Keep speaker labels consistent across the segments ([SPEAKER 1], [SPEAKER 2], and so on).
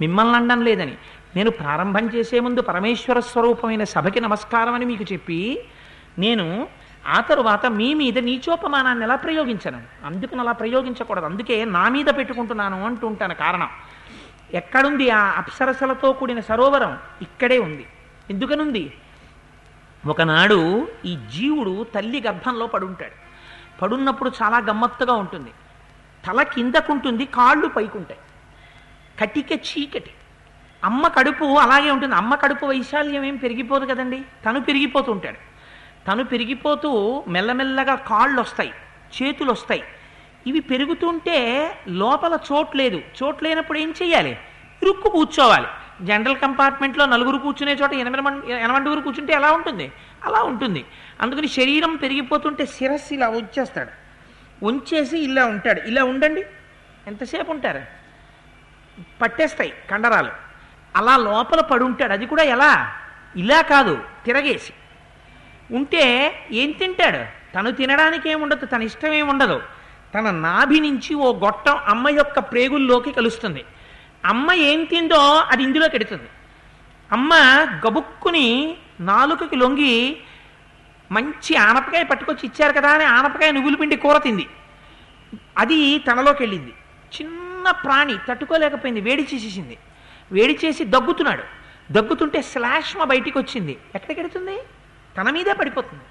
[SPEAKER 1] మిమ్మల్ని అనడం లేదని నేను ప్రారంభం చేసే ముందు పరమేశ్వర స్వరూపమైన సభకి నమస్కారం అని మీకు చెప్పి నేను ఆ తరువాత మీ మీద నీచోపమానాన్ని ఎలా ప్రయోగించను? అందుకని అలా ప్రయోగించకూడదు. అందుకే నా మీద పెట్టుకుంటున్నాను అంటూ ఉంటాను కారణం. ఎక్కడుంది ఆ అప్సరసలతో కూడిన సరోవరం? ఇక్కడే ఉంది. ఎందుకనుంది? ఒకనాడు ఈ జీవుడు తల్లి గర్భంలో పడుంటాడు. పడున్నప్పుడు చాలా గమ్మత్తుగా ఉంటుంది. తల కిందకుంటుంది కాళ్ళు పైకుంటాయి. కటిక చీకటి. అమ్మ కడుపు అలాగే ఉంటుంది. అమ్మ కడుపు వైశాల్యం ఏం పెరిగిపోదు కదండి? తను పెరిగిపోతూ ఉంటాడు తను పెరిగిపోతూ మెల్లమెల్లగా కాళ్ళు వస్తాయి చేతులు వస్తాయి ఇవి పెరుగుతుంటే లోపల చోటు లేదు. చోటు లేనప్పుడు ఏం చెయ్యాలి? ఇరుక్కు కూర్చోవాలి. జనరల్ కంపార్ట్మెంట్లో నలుగురు కూర్చునే చోట ఎనభై మంది ఎనమండుగురు కూర్చుంటే ఎలా ఉంటుంది? అలా ఉంటుంది. అందుకని శరీరం పెరిగిపోతుంటే శిరస్సు ఇలా ఉంచేస్తాడు. ఉంచేసి ఇలా ఉంటాడు. ఇలా ఉండండి. ఎంతసేపు ఉంటారు? పట్టేస్తాయి కండరాలు. అలా లోపల పడుంటాడు. అది కూడా ఎలా? ఇలా కాదు తిరగేసి. ఉంటే ఏం తింటాడు? తను తినడానికి ఏముండదు తన ఇష్టం ఏముండదు తన నాభి నుంచి ఓ గొట్టం అమ్మ యొక్క ప్రేగుల్లోకి కలుస్తుంది. అమ్మ ఏం తిందో అది ఇందులో కెడుతుంది. అమ్మ గబుక్కుని నాలుకకి లొంగి మంచి ఆనపకాయ పట్టుకొచ్చి ఇచ్చారు కదా అని ఆనపకాయ నువ్వులు పిండి కూర తింది. అది తనలోకి వెళ్ళింది చిన్న ప్రాణి తట్టుకోలేకపోయింది వేడి చేసేసింది. వేడి చేసి దగ్గుతున్నాడు. దగ్గుతుంటే శ్లాష్మ బయటికి వచ్చింది. ఎక్కడికి వెడుతుంది తన మీదే పడిపోతుంది.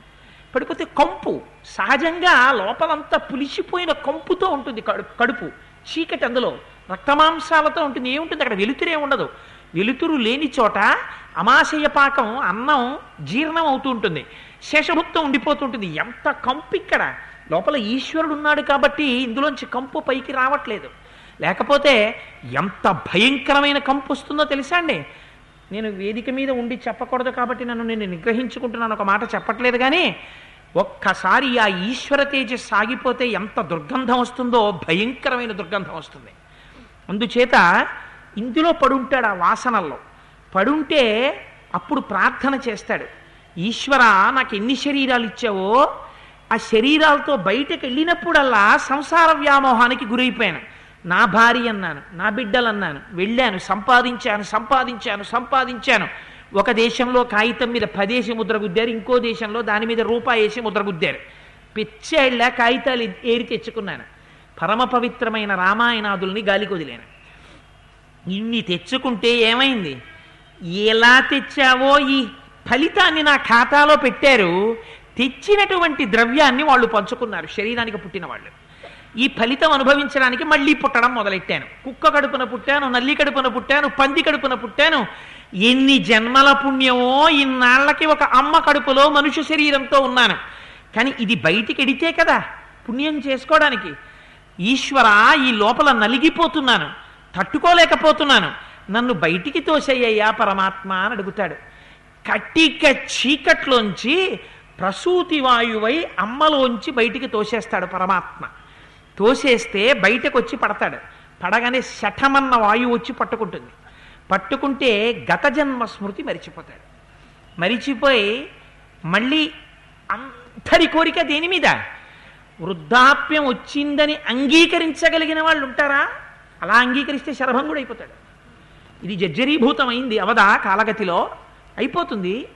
[SPEAKER 1] పడిపోతే కంపు. సహజంగా లోపలంతా పులిసిపోయిన కంపుతో ఉంటుంది కడుపు. చీకటి అందులో. రక్తమాంసాలతో ఉంటుంది. ఏముంటుంది? అక్కడ వెలుతురే ఉండదు. వెలుతురు లేని చోట అమాశయ పాకం అన్నం జీర్ణం అవుతూ ఉంటుంది. శేషభుక్తం ఉండిపోతుంటుంది ఎంత కంపు ఇక్కడ? లోపల ఈశ్వరుడు ఉన్నాడు కాబట్టి ఇందులోంచి కంపు పైకి రావట్లేదు. లేకపోతే ఎంత భయంకరమైన కంపు వస్తుందో తెలుసా అండి? నేను వేదిక మీద ఉండి చెప్పకూడదు కాబట్టి నన్ను నేను నిగ్రహించుకుంటున్నాను ఒక మాట చెప్పట్లేదు కానీ ఒక్కసారి ఆ ఈశ్వర తేజస్ సాగిపోతే ఎంత దుర్గంధం వస్తుందో భయంకరమైన దుర్గంధం వస్తుంది. అందుచేత ఇందులో పడుంటాడు ఆ వాసనల్లో. పడుంటే అప్పుడు ప్రార్థన చేస్తాడు. ఈశ్వర నాకు ఎన్ని శరీరాలు ఇచ్చావో ఆ శరీరాలతో బయటకు వెళ్ళినప్పుడల్లా సంసార వ్యామోహానికి గురైపోయాను. నా భార్య అన్నాను నా బిడ్డలు అన్నాను వెళ్ళాను సంపాదించాను సంపాదించాను సంపాదించాను. ఒక దేశంలో కాగితం మీద పదేసి ముద్ర గుద్దారు ఇంకో దేశంలో దాని మీద రూపాయి వేసి ముద్ర గుద్దారు. పిచ్చేళ్ళ కాగితాలు ఏరి తెచ్చుకున్నాను. పరమ పవిత్రమైన రామాయణాదుల్ని గాలికి వదిలేను. ఇన్ని తెచ్చుకుంటే ఏమైంది? ఎలా తెచ్చావో ఈ ఫలితాన్ని నా ఖాతాలో పెట్టారు. తెచ్చినటువంటి ద్రవ్యాన్ని వాళ్ళు పంచుకున్నారు. శరీరానికి పుట్టిన వాళ్ళు. ఈ ఫలితం అనుభవించడానికి మళ్ళీ పుట్టడం మొదలెట్టాను. కుక్క కడుపున పుట్టాను నల్లి కడుపున పుట్టాను పంది కడుపున పుట్టాను. ఎన్ని జన్మల పుణ్యమో ఇన్నాళ్ళకి ఒక అమ్మ కడుపులో మనుష్య శరీరంతో ఉన్నాను. కానీ ఇది బయటికి ఎడితే కదా పుణ్యం చేసుకోవడానికి. ఈశ్వర ఈ లోపల నలిగిపోతున్నాను తట్టుకోలేకపోతున్నాను. నన్ను బయటికి తోసేయ్యా పరమాత్మ అని అడుగుతాడు. కట్టిక చీకట్లోంచి ప్రసూతి వాయువై అమ్మలోంచి బయటికి తోసేస్తాడు పరమాత్మ. తోసేస్తే బయటకు వచ్చి పడతాడు. పడగానే శఠమన్న వాయువు వచ్చి పట్టుకుంటుంది. పట్టుకుంటే గత జన్మ స్మృతి మరిచిపోతాడు. మరిచిపోయి మళ్ళీ అంతరి కోరిక దేని మీద? వృద్ధాప్యం వచ్చిందని అంగీకరించగలిగిన వాళ్ళు ఉంటారా? అలా అంగీకరిస్తే శరభం కూడా అయిపోతాడు. ఇది జర్జరీభూతం అయింది అవదా కాలగతిలో అయిపోతుంది.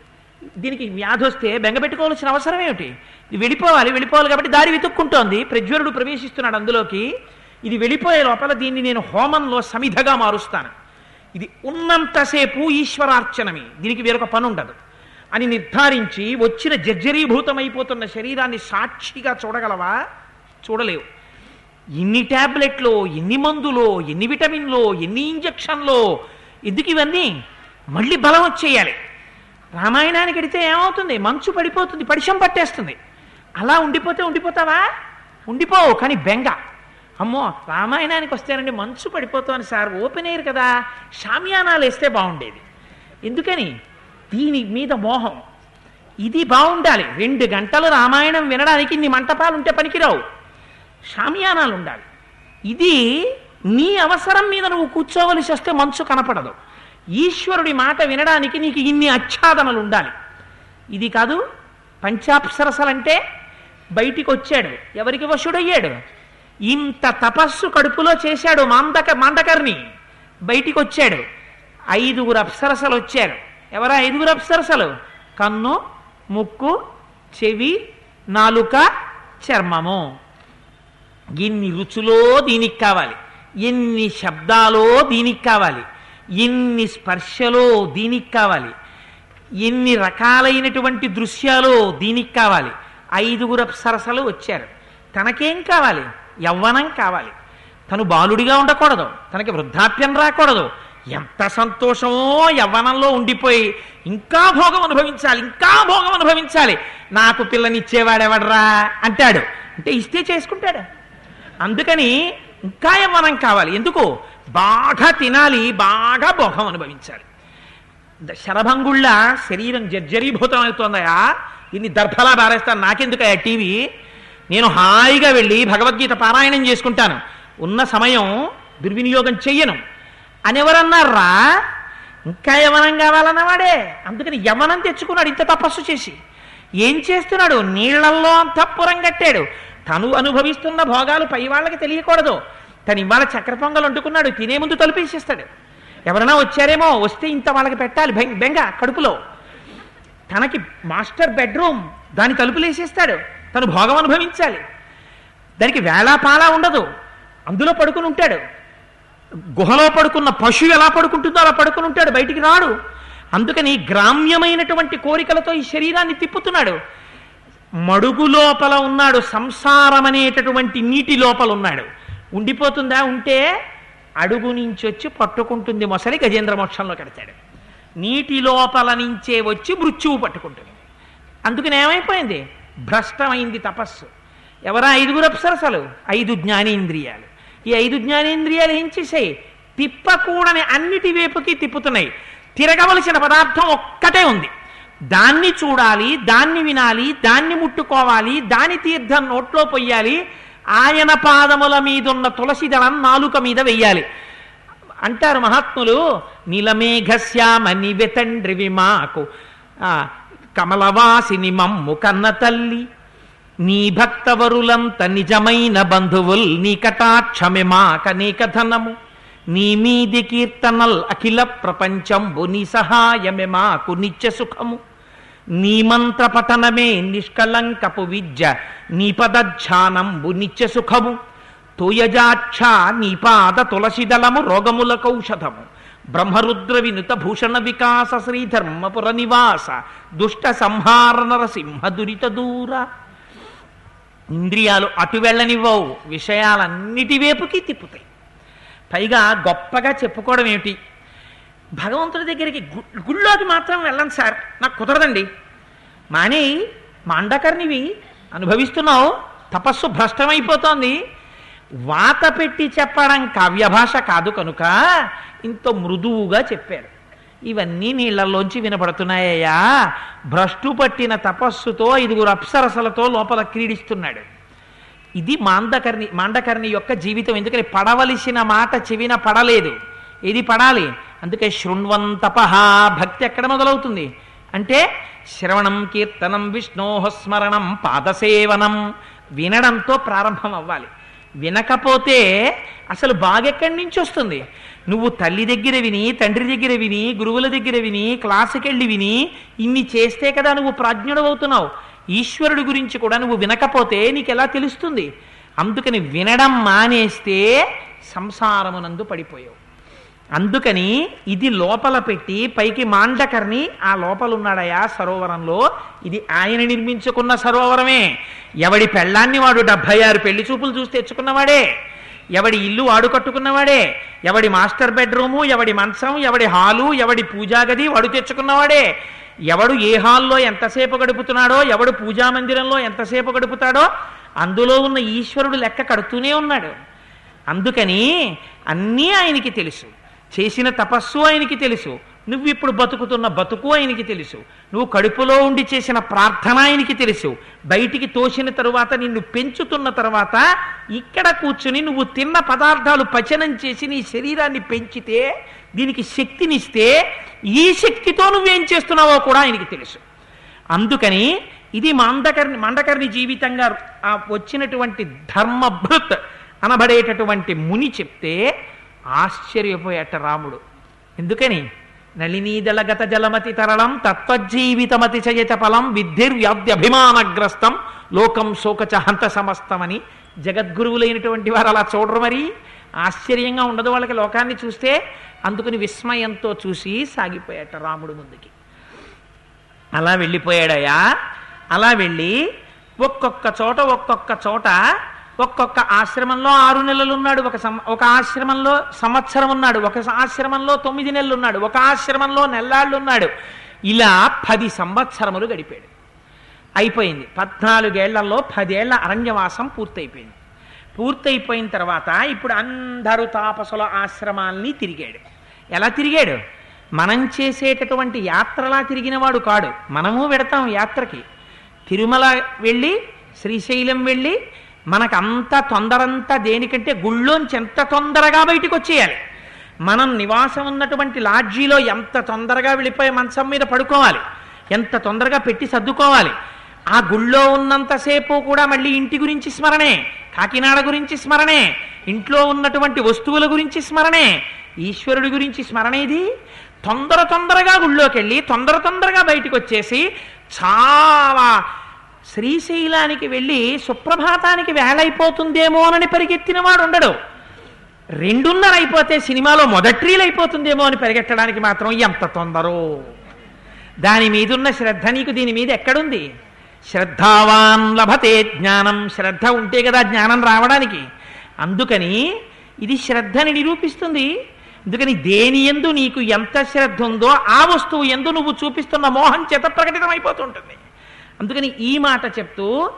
[SPEAKER 1] దీనికి వ్యాధి వస్తే బెంగపెట్టుకోవాల్సిన అవసరం ఏమిటి? వెళ్ళిపోవాలి వెళ్ళిపోవాలి కాబట్టి దారి వెతుక్కుంటోంది. ప్రజ్వరుడు ప్రవేశిస్తున్నాడు అందులోకి. ఇది వెళ్ళిపోయే లోపల దీన్ని నేను హోమంలో సమిధగా మారుస్తాను. ఇది ఉన్నంతసేపు ఈశ్వరార్చనమే. దీనికి వేరొక పని ఉండదు అని నిర్ధారించి వచ్చిన జర్జరీభూతమైపోతున్న శరీరాన్ని సాక్షిగా చూడగలవా? చూడలేవు. ఎన్ని ట్యాబ్లెట్లో ఎన్ని మందులో ఎన్ని విటమిన్లో ఎన్ని ఇంజక్షన్లో ఎందుకు ఇవన్నీ? మళ్ళీ బలం వచ్చేయాలి. రామాయణానికి అడితే ఏమవుతుంది? మంచు పడిపోతుంది పడిశం పట్టేస్తుంది. అలా ఉండిపోతే ఉండిపోతావా? ఉండిపోవు కానీ బెంగ. అమ్మో రామాయణానికి వస్తేనండి మంచు పడిపోతాను సార్ ఓపెన్ ఎయిర్ కదా. షామియానాలు వేస్తే బాగుండేది. ఎందుకని? దీని మీద మోహం. ఇది బాగుండాలి. రెండు గంటలు రామాయణం వినడానికి ఇన్ని మంటపాలు ఉంటే పనికిరావు. షామియానాలు ఉండాలి. ఇది నీ అవసరం మీద నువ్వు కూర్చోవలసి వస్తే మంచు కనపడదు. ఈశ్వరుడి మాట వినడానికి నీకు ఇన్ని ఆచ్ఛాదనలు ఉండాలి. ఇది కాదు పంచాప్సరసలంటే బయటికి వచ్చాడు ఎవరికి వశుడయ్యాడు? ఇంత తపస్సు కడుపులో చేశాడు మాందక మాందకర్ని బయటికి వచ్చాడు ఐదుగురు అప్సరసలు వచ్చారు. ఎవరా ఐదుగురు అప్సరసలు? కన్ను ముక్కు చెవి నాలుక చర్మము. ఎన్ని రుచులో దీనికి కావాలి. ఎన్ని శబ్దాలో దీనికి కావాలి. ఎన్ని స్పర్శలో దీనికి కావాలి. ఎన్ని రకాలైనటువంటి దృశ్యాలు దీనికి కావాలి. ఐదుగురు అప్సరసలు వచ్చారు. తనకేం కావాలి? యవ్వనం కావాలి. తను బాలుడిగా ఉండకూడదు. తనకి వృద్ధాప్యం రాకూడదు. ఎంత సంతోషమో యవ్వనంలో ఉండిపోయి ఇంకా భోగం అనుభవించాలి ఇంకా భోగం అనుభవించాలి. నాకు పిల్లనిచ్చేవాడెవడరా? అంటాడు. అంటే ఇస్తే చేసుకుంటాడు. అందుకని ఇంకా యవ్వనం కావాలి. ఎందుకు? బాగా తినాలి బాగా భోగం అనుభవించాలి. శరభంగుళ్ళ శరీరం జర్జరీభూతం అవుతోందయా? ఇన్ని దర్భలా బారేస్తాను నాకెందుకు ఆ టీవీ? నేను హాయిగా వెళ్ళి భగవద్గీత పారాయణం చేసుకుంటాను. ఉన్న సమయం దుర్వినియోగం చెయ్యను. అనెవరన్నారా ఇంకా యవనం కావాలన్నవాడే అందుకని యవనం తెచ్చుకున్నాడు ఇంత తపస్సు చేసి. ఏం చేస్తున్నాడు? నీళ్ళల్లో అంతఃపురం కట్టాడు. తను అనుభవిస్తున్న భోగాలు పై వాళ్ళకి తెలియకూడదు. తను ఇవాళ చక్ర పొంగలు వండుకున్నాడు తినే ముందు తలుపేసేస్తాడు. ఎవరైనా వచ్చారేమో వస్తే ఇంత వాళ్ళకి పెట్టాలి. బెం- బెంగ కడుపులో. తనకి మాస్టర్ బెడ్రూమ్ దాని తలుపులేసేస్తాడు తను భోగం అనుభవించాలి. దానికి వేళాపాలా ఉండదు. అందులో పడుకుని ఉంటాడు. గుహలో పడుకున్న పశువు ఎలా పడుకుంటుందో అలా పడుకుని ఉంటాడు. బయటికి రాడు. అందుకని గ్రామ్యమైనటువంటి కోరికలతో ఈ శరీరాన్ని తిప్పుతున్నాడు. మడుగు లోపల ఉన్నాడు. సంసారం అనేటటువంటి నీటి లోపల ఉన్నాడు. ఉండిపోతుందా? ఉంటే అడుగు నుంచి వచ్చి పట్టుకుంటుంది. మొసలి గజేంద్ర మోక్షంలో కడతాడు. నీటి లోపల నుంచే వచ్చి మృత్యువు పట్టుకుంటుంది. అందుకని ఏమైపోయింది? భ్రష్టమైంది తపస్సు. ఎవరా ఐదుగురు అప్సరసలు? ఐదు జ్ఞానేంద్రియాలు. ఈ ఐదు జ్ఞానేంద్రియాలు ఏం చేసాయి తిప్పకూడని అన్నిటి వైపుకి తిప్పుతున్నాయి. తిరగవలసిన పదార్థం ఒక్కటే ఉంది. దాన్ని చూడాలి దాన్ని వినాలి దాన్ని ముట్టుకోవాలి దాని తీర్థం నోట్లో పొయ్యాలి ఆయన పాదముల మీదున్న తులసి దళం నాలుక మీద వెయ్యాలి. అంటారు మహాత్ములు నీలమేఘశ్యామని వితండ్రివి మాకు కమలవాసిని మమ్ము కన్న తల్లి. నీ భక్తవరులంత నిజమైన బంధువుల్ నీ కటాక్షమే మాకనేక ధనము. నీ మీది కీర్తనల్ అఖిల ప్రపంచంబు నీ సహాయమే మాకు నిత్య సుఖము. నీ మంత్ర పఠనమే నిష్కలంకపు విద్య నీ పదధ్యానంబు నిత్య సుఖము. తోయజాక్ష నిపాద పాద రోగములకౌషధము. బ్రహ్మరుద్ర వినుత భూషణ వికాస శ్రీధర్మపుర నివాస దుష్ట సంహార నరసింహ దురిత దూర ఇంద్రియాలు అటు వెళ్ళనివ్వవు విషయాలన్నిటి వైపుకి తిప్పుతాయి. పైగా గొప్పగా చెప్పుకోవడం ఏమిటి? భగవంతుడి దగ్గరికి గుళ్ళోకి మాత్రం వెళ్ళండి సార్ నాకు కుదరదండి. మానే మాండకర్నివి అనుభవిస్తున్నావు తపస్సు భ్రష్టమైపోతోంది. వాత పెట్టి చెప్పడం కావ్యభాష కాదు కనుక ఇంత మృదువుగా చెప్పారు. ఇవన్నీ నీళ్ళలోంచి వినపడుతున్నాయ్యా. భ్రష్టు పట్టిన తపస్సుతో ఐదుగురు అప్సరసలతో లోపల క్రీడిస్తున్నాడు. ఇది మాండకర్ణి మాండకర్ణి యొక్క జీవితం. ఎందుకని పడవలసిన మాట చెవిన పడలేదు. ఇది పడాలి? అందుకే శృణ్వంతపహ భక్తి ఎక్కడ మొదలవుతుంది? అంటే శ్రవణం కీర్తనం విష్ణోహస్మరణం పాదసేవనం వినడంతో ప్రారంభం అవ్వాలి వినకపోతే అసలు బాగెక్కడి నుంచి వస్తుంది? నువ్వు తల్లి దగ్గర విని తండ్రి దగ్గర విని గురువుల దగ్గర విని క్లాసుకి వెళ్ళి విని ఇన్ని చేస్తే కదా నువ్వు ప్రాజ్ఞుడు అవుతున్నావు. ఈశ్వరుడి గురించి కూడా నువ్వు వినకపోతే నీకు ఎలా తెలుస్తుంది? అందుకని వినడం మానేస్తే సంసారమునందు పడిపోయావు. అందుకని ఇది లోపల పెట్టి పైకి మాండకర్ని ఆ లోపల ఉన్నాడయా సరోవరంలో. ఇది ఆయన నిర్మించుకున్న సరోవరమే. ఎవడి పెళ్ళాన్ని వాడు డెబ్భై ఆరు పెళ్ళి చూపులు చూసి తెచ్చుకున్నవాడే. ఎవడి ఇల్లు వాడు కట్టుకున్నవాడే. ఎవడి మాస్టర్ బెడ్రూము ఎవడి మంచం ఎవడి హాలు ఎవడి పూజా గది వాడు తెచ్చుకున్నవాడే. ఎవడు ఏ హాల్లో ఎంతసేపు గడుపుతున్నాడో ఎవడు పూజా మందిరంలో ఎంతసేపు గడుపుతాడో అందులో ఉన్న ఈశ్వరుడు లెక్క కడుతూనే ఉన్నాడు. అందుకని అన్నీ ఆయనకి తెలుసు. చేసిన తపస్సు ఆయనకి తెలుసు. నువ్వు ఇప్పుడు బతుకుతున్న బతుకు ఆయనకి తెలుసు. నువ్వు కడుపులో ఉండి చేసిన ప్రార్థన ఆయనకి తెలుసు. బయటికి తోసిన తరువాత నిన్ను పెంచుతున్న తర్వాత ఇక్కడ కూర్చుని నువ్వు తిన్న పదార్థాలు పచనం చేసి నీ శరీరాన్ని పెంచితే దీనికి శక్తినిస్తే ఈ శక్తితో నువ్వేం చేస్తున్నావో కూడా ఆయనకి తెలుసు. అందుకని ఇది మాండకర్ణి మాండకర్ణి జీవితంగా వచ్చినటువంటి ధర్మభృత్ అనబడేటటువంటి ముని చెప్తే ఆశ్చర్యపోయాట రాముడు. ఎందుకని? నళినీదళగత జలమతి తరళం తత్వజీవితమతి చయత ఫలం అభిమానగ్రస్తం లోకం శోకచ హంత సమస్తమని జగద్గురువులైనటువంటి వారు అలా చూడరు మరి. ఆశ్చర్యంగా ఉండదు వాళ్ళకి లోకాన్ని చూస్తే. అందుకుని విస్మయంతో చూసి సాగిపోయాట రాముడు ముందుకి. అలా వెళ్ళిపోయాడయా? అలా వెళ్ళి ఒక్కొక్క చోట ఒక్కొక్క చోట ఒక్కొక్క ఆశ్రమంలో ఆరు నెలలు ఉన్నాడు ఒక సం- ఒక ఆశ్రమంలో సంవత్సరం ఉన్నాడు ఒక ఆశ్రమంలో తొమ్మిది నెలలు ఉన్నాడు ఒక ఆశ్రమంలో నెల్లాళ్ళు ఉన్నాడు ఇలా పది సంవత్సరములు గడిపాడు. అయిపోయింది. పద్నాలుగేళ్ళలో పదేళ్ళ అరణ్యవాసం పూర్తయిపోయింది. పూర్తయిపోయిన తర్వాత ఇప్పుడు అందరూ తాపసుల ఆశ్రమాల్ని తిరిగాడు. ఎలా తిరిగాడు? మనం చేసేటటువంటి యాత్రలా తిరిగినవాడు కాడు. మనము పెడతాం యాత్రకి. తిరుమల వెళ్ళి శ్రీశైలం వెళ్ళి మనకంత తొందరంతా దేనికంటే గుళ్ళోంచి ఎంత తొందరగా బయటికి వచ్చేయాలి మనం నివాసం ఉన్నటువంటి లాడ్జీలో ఎంత తొందరగా వెళ్ళిపోయి మంచం మీద పడుకోవాలి? ఎంత తొందరగా పెట్టి సర్దుకోవాలి? ఆ గుళ్ళో ఉన్నంతసేపు కూడా మళ్ళీ ఇంటి గురించి స్మరణే కాకినాడ గురించి స్మరణే ఇంట్లో ఉన్నటువంటి వస్తువుల గురించి స్మరణే ఈశ్వరుడి గురించి స్మరణ ఇది తొందర తొందరగా గుళ్ళోకి వెళ్ళి తొందర తొందరగా బయటకు వచ్చేసి చాలా శ్రీశైలానికి వెళ్ళి సుప్రభాతానికి వేళైపోతుందేమో అని పరిగెత్తిన వాడు ఉండడు. రెండున్నర అయిపోతే సినిమాలో మొదట్రీలు అయిపోతుందేమో అని పరిగెట్టడానికి మాత్రం ఎంత తొందరో. దాని మీదున్న శ్రద్ధ నీకు దీని మీద ఎక్కడుంది? శ్రద్ధావాన్ లభతే జ్ఞానం. శ్రద్ధ ఉంటే కదా జ్ఞానం రావడానికి. అందుకని ఇది శ్రద్ధని నిరూపిస్తుంది. అందుకని దేని ఎందు నీకు ఎంత శ్రద్ధ ఉందో ఆ వస్తువు ఎందు నువ్వు చూపిస్తున్న మోహం చేత ప్రకటితమైపోతుంటుంది. అందుకని ఈ మాట చెప్తూ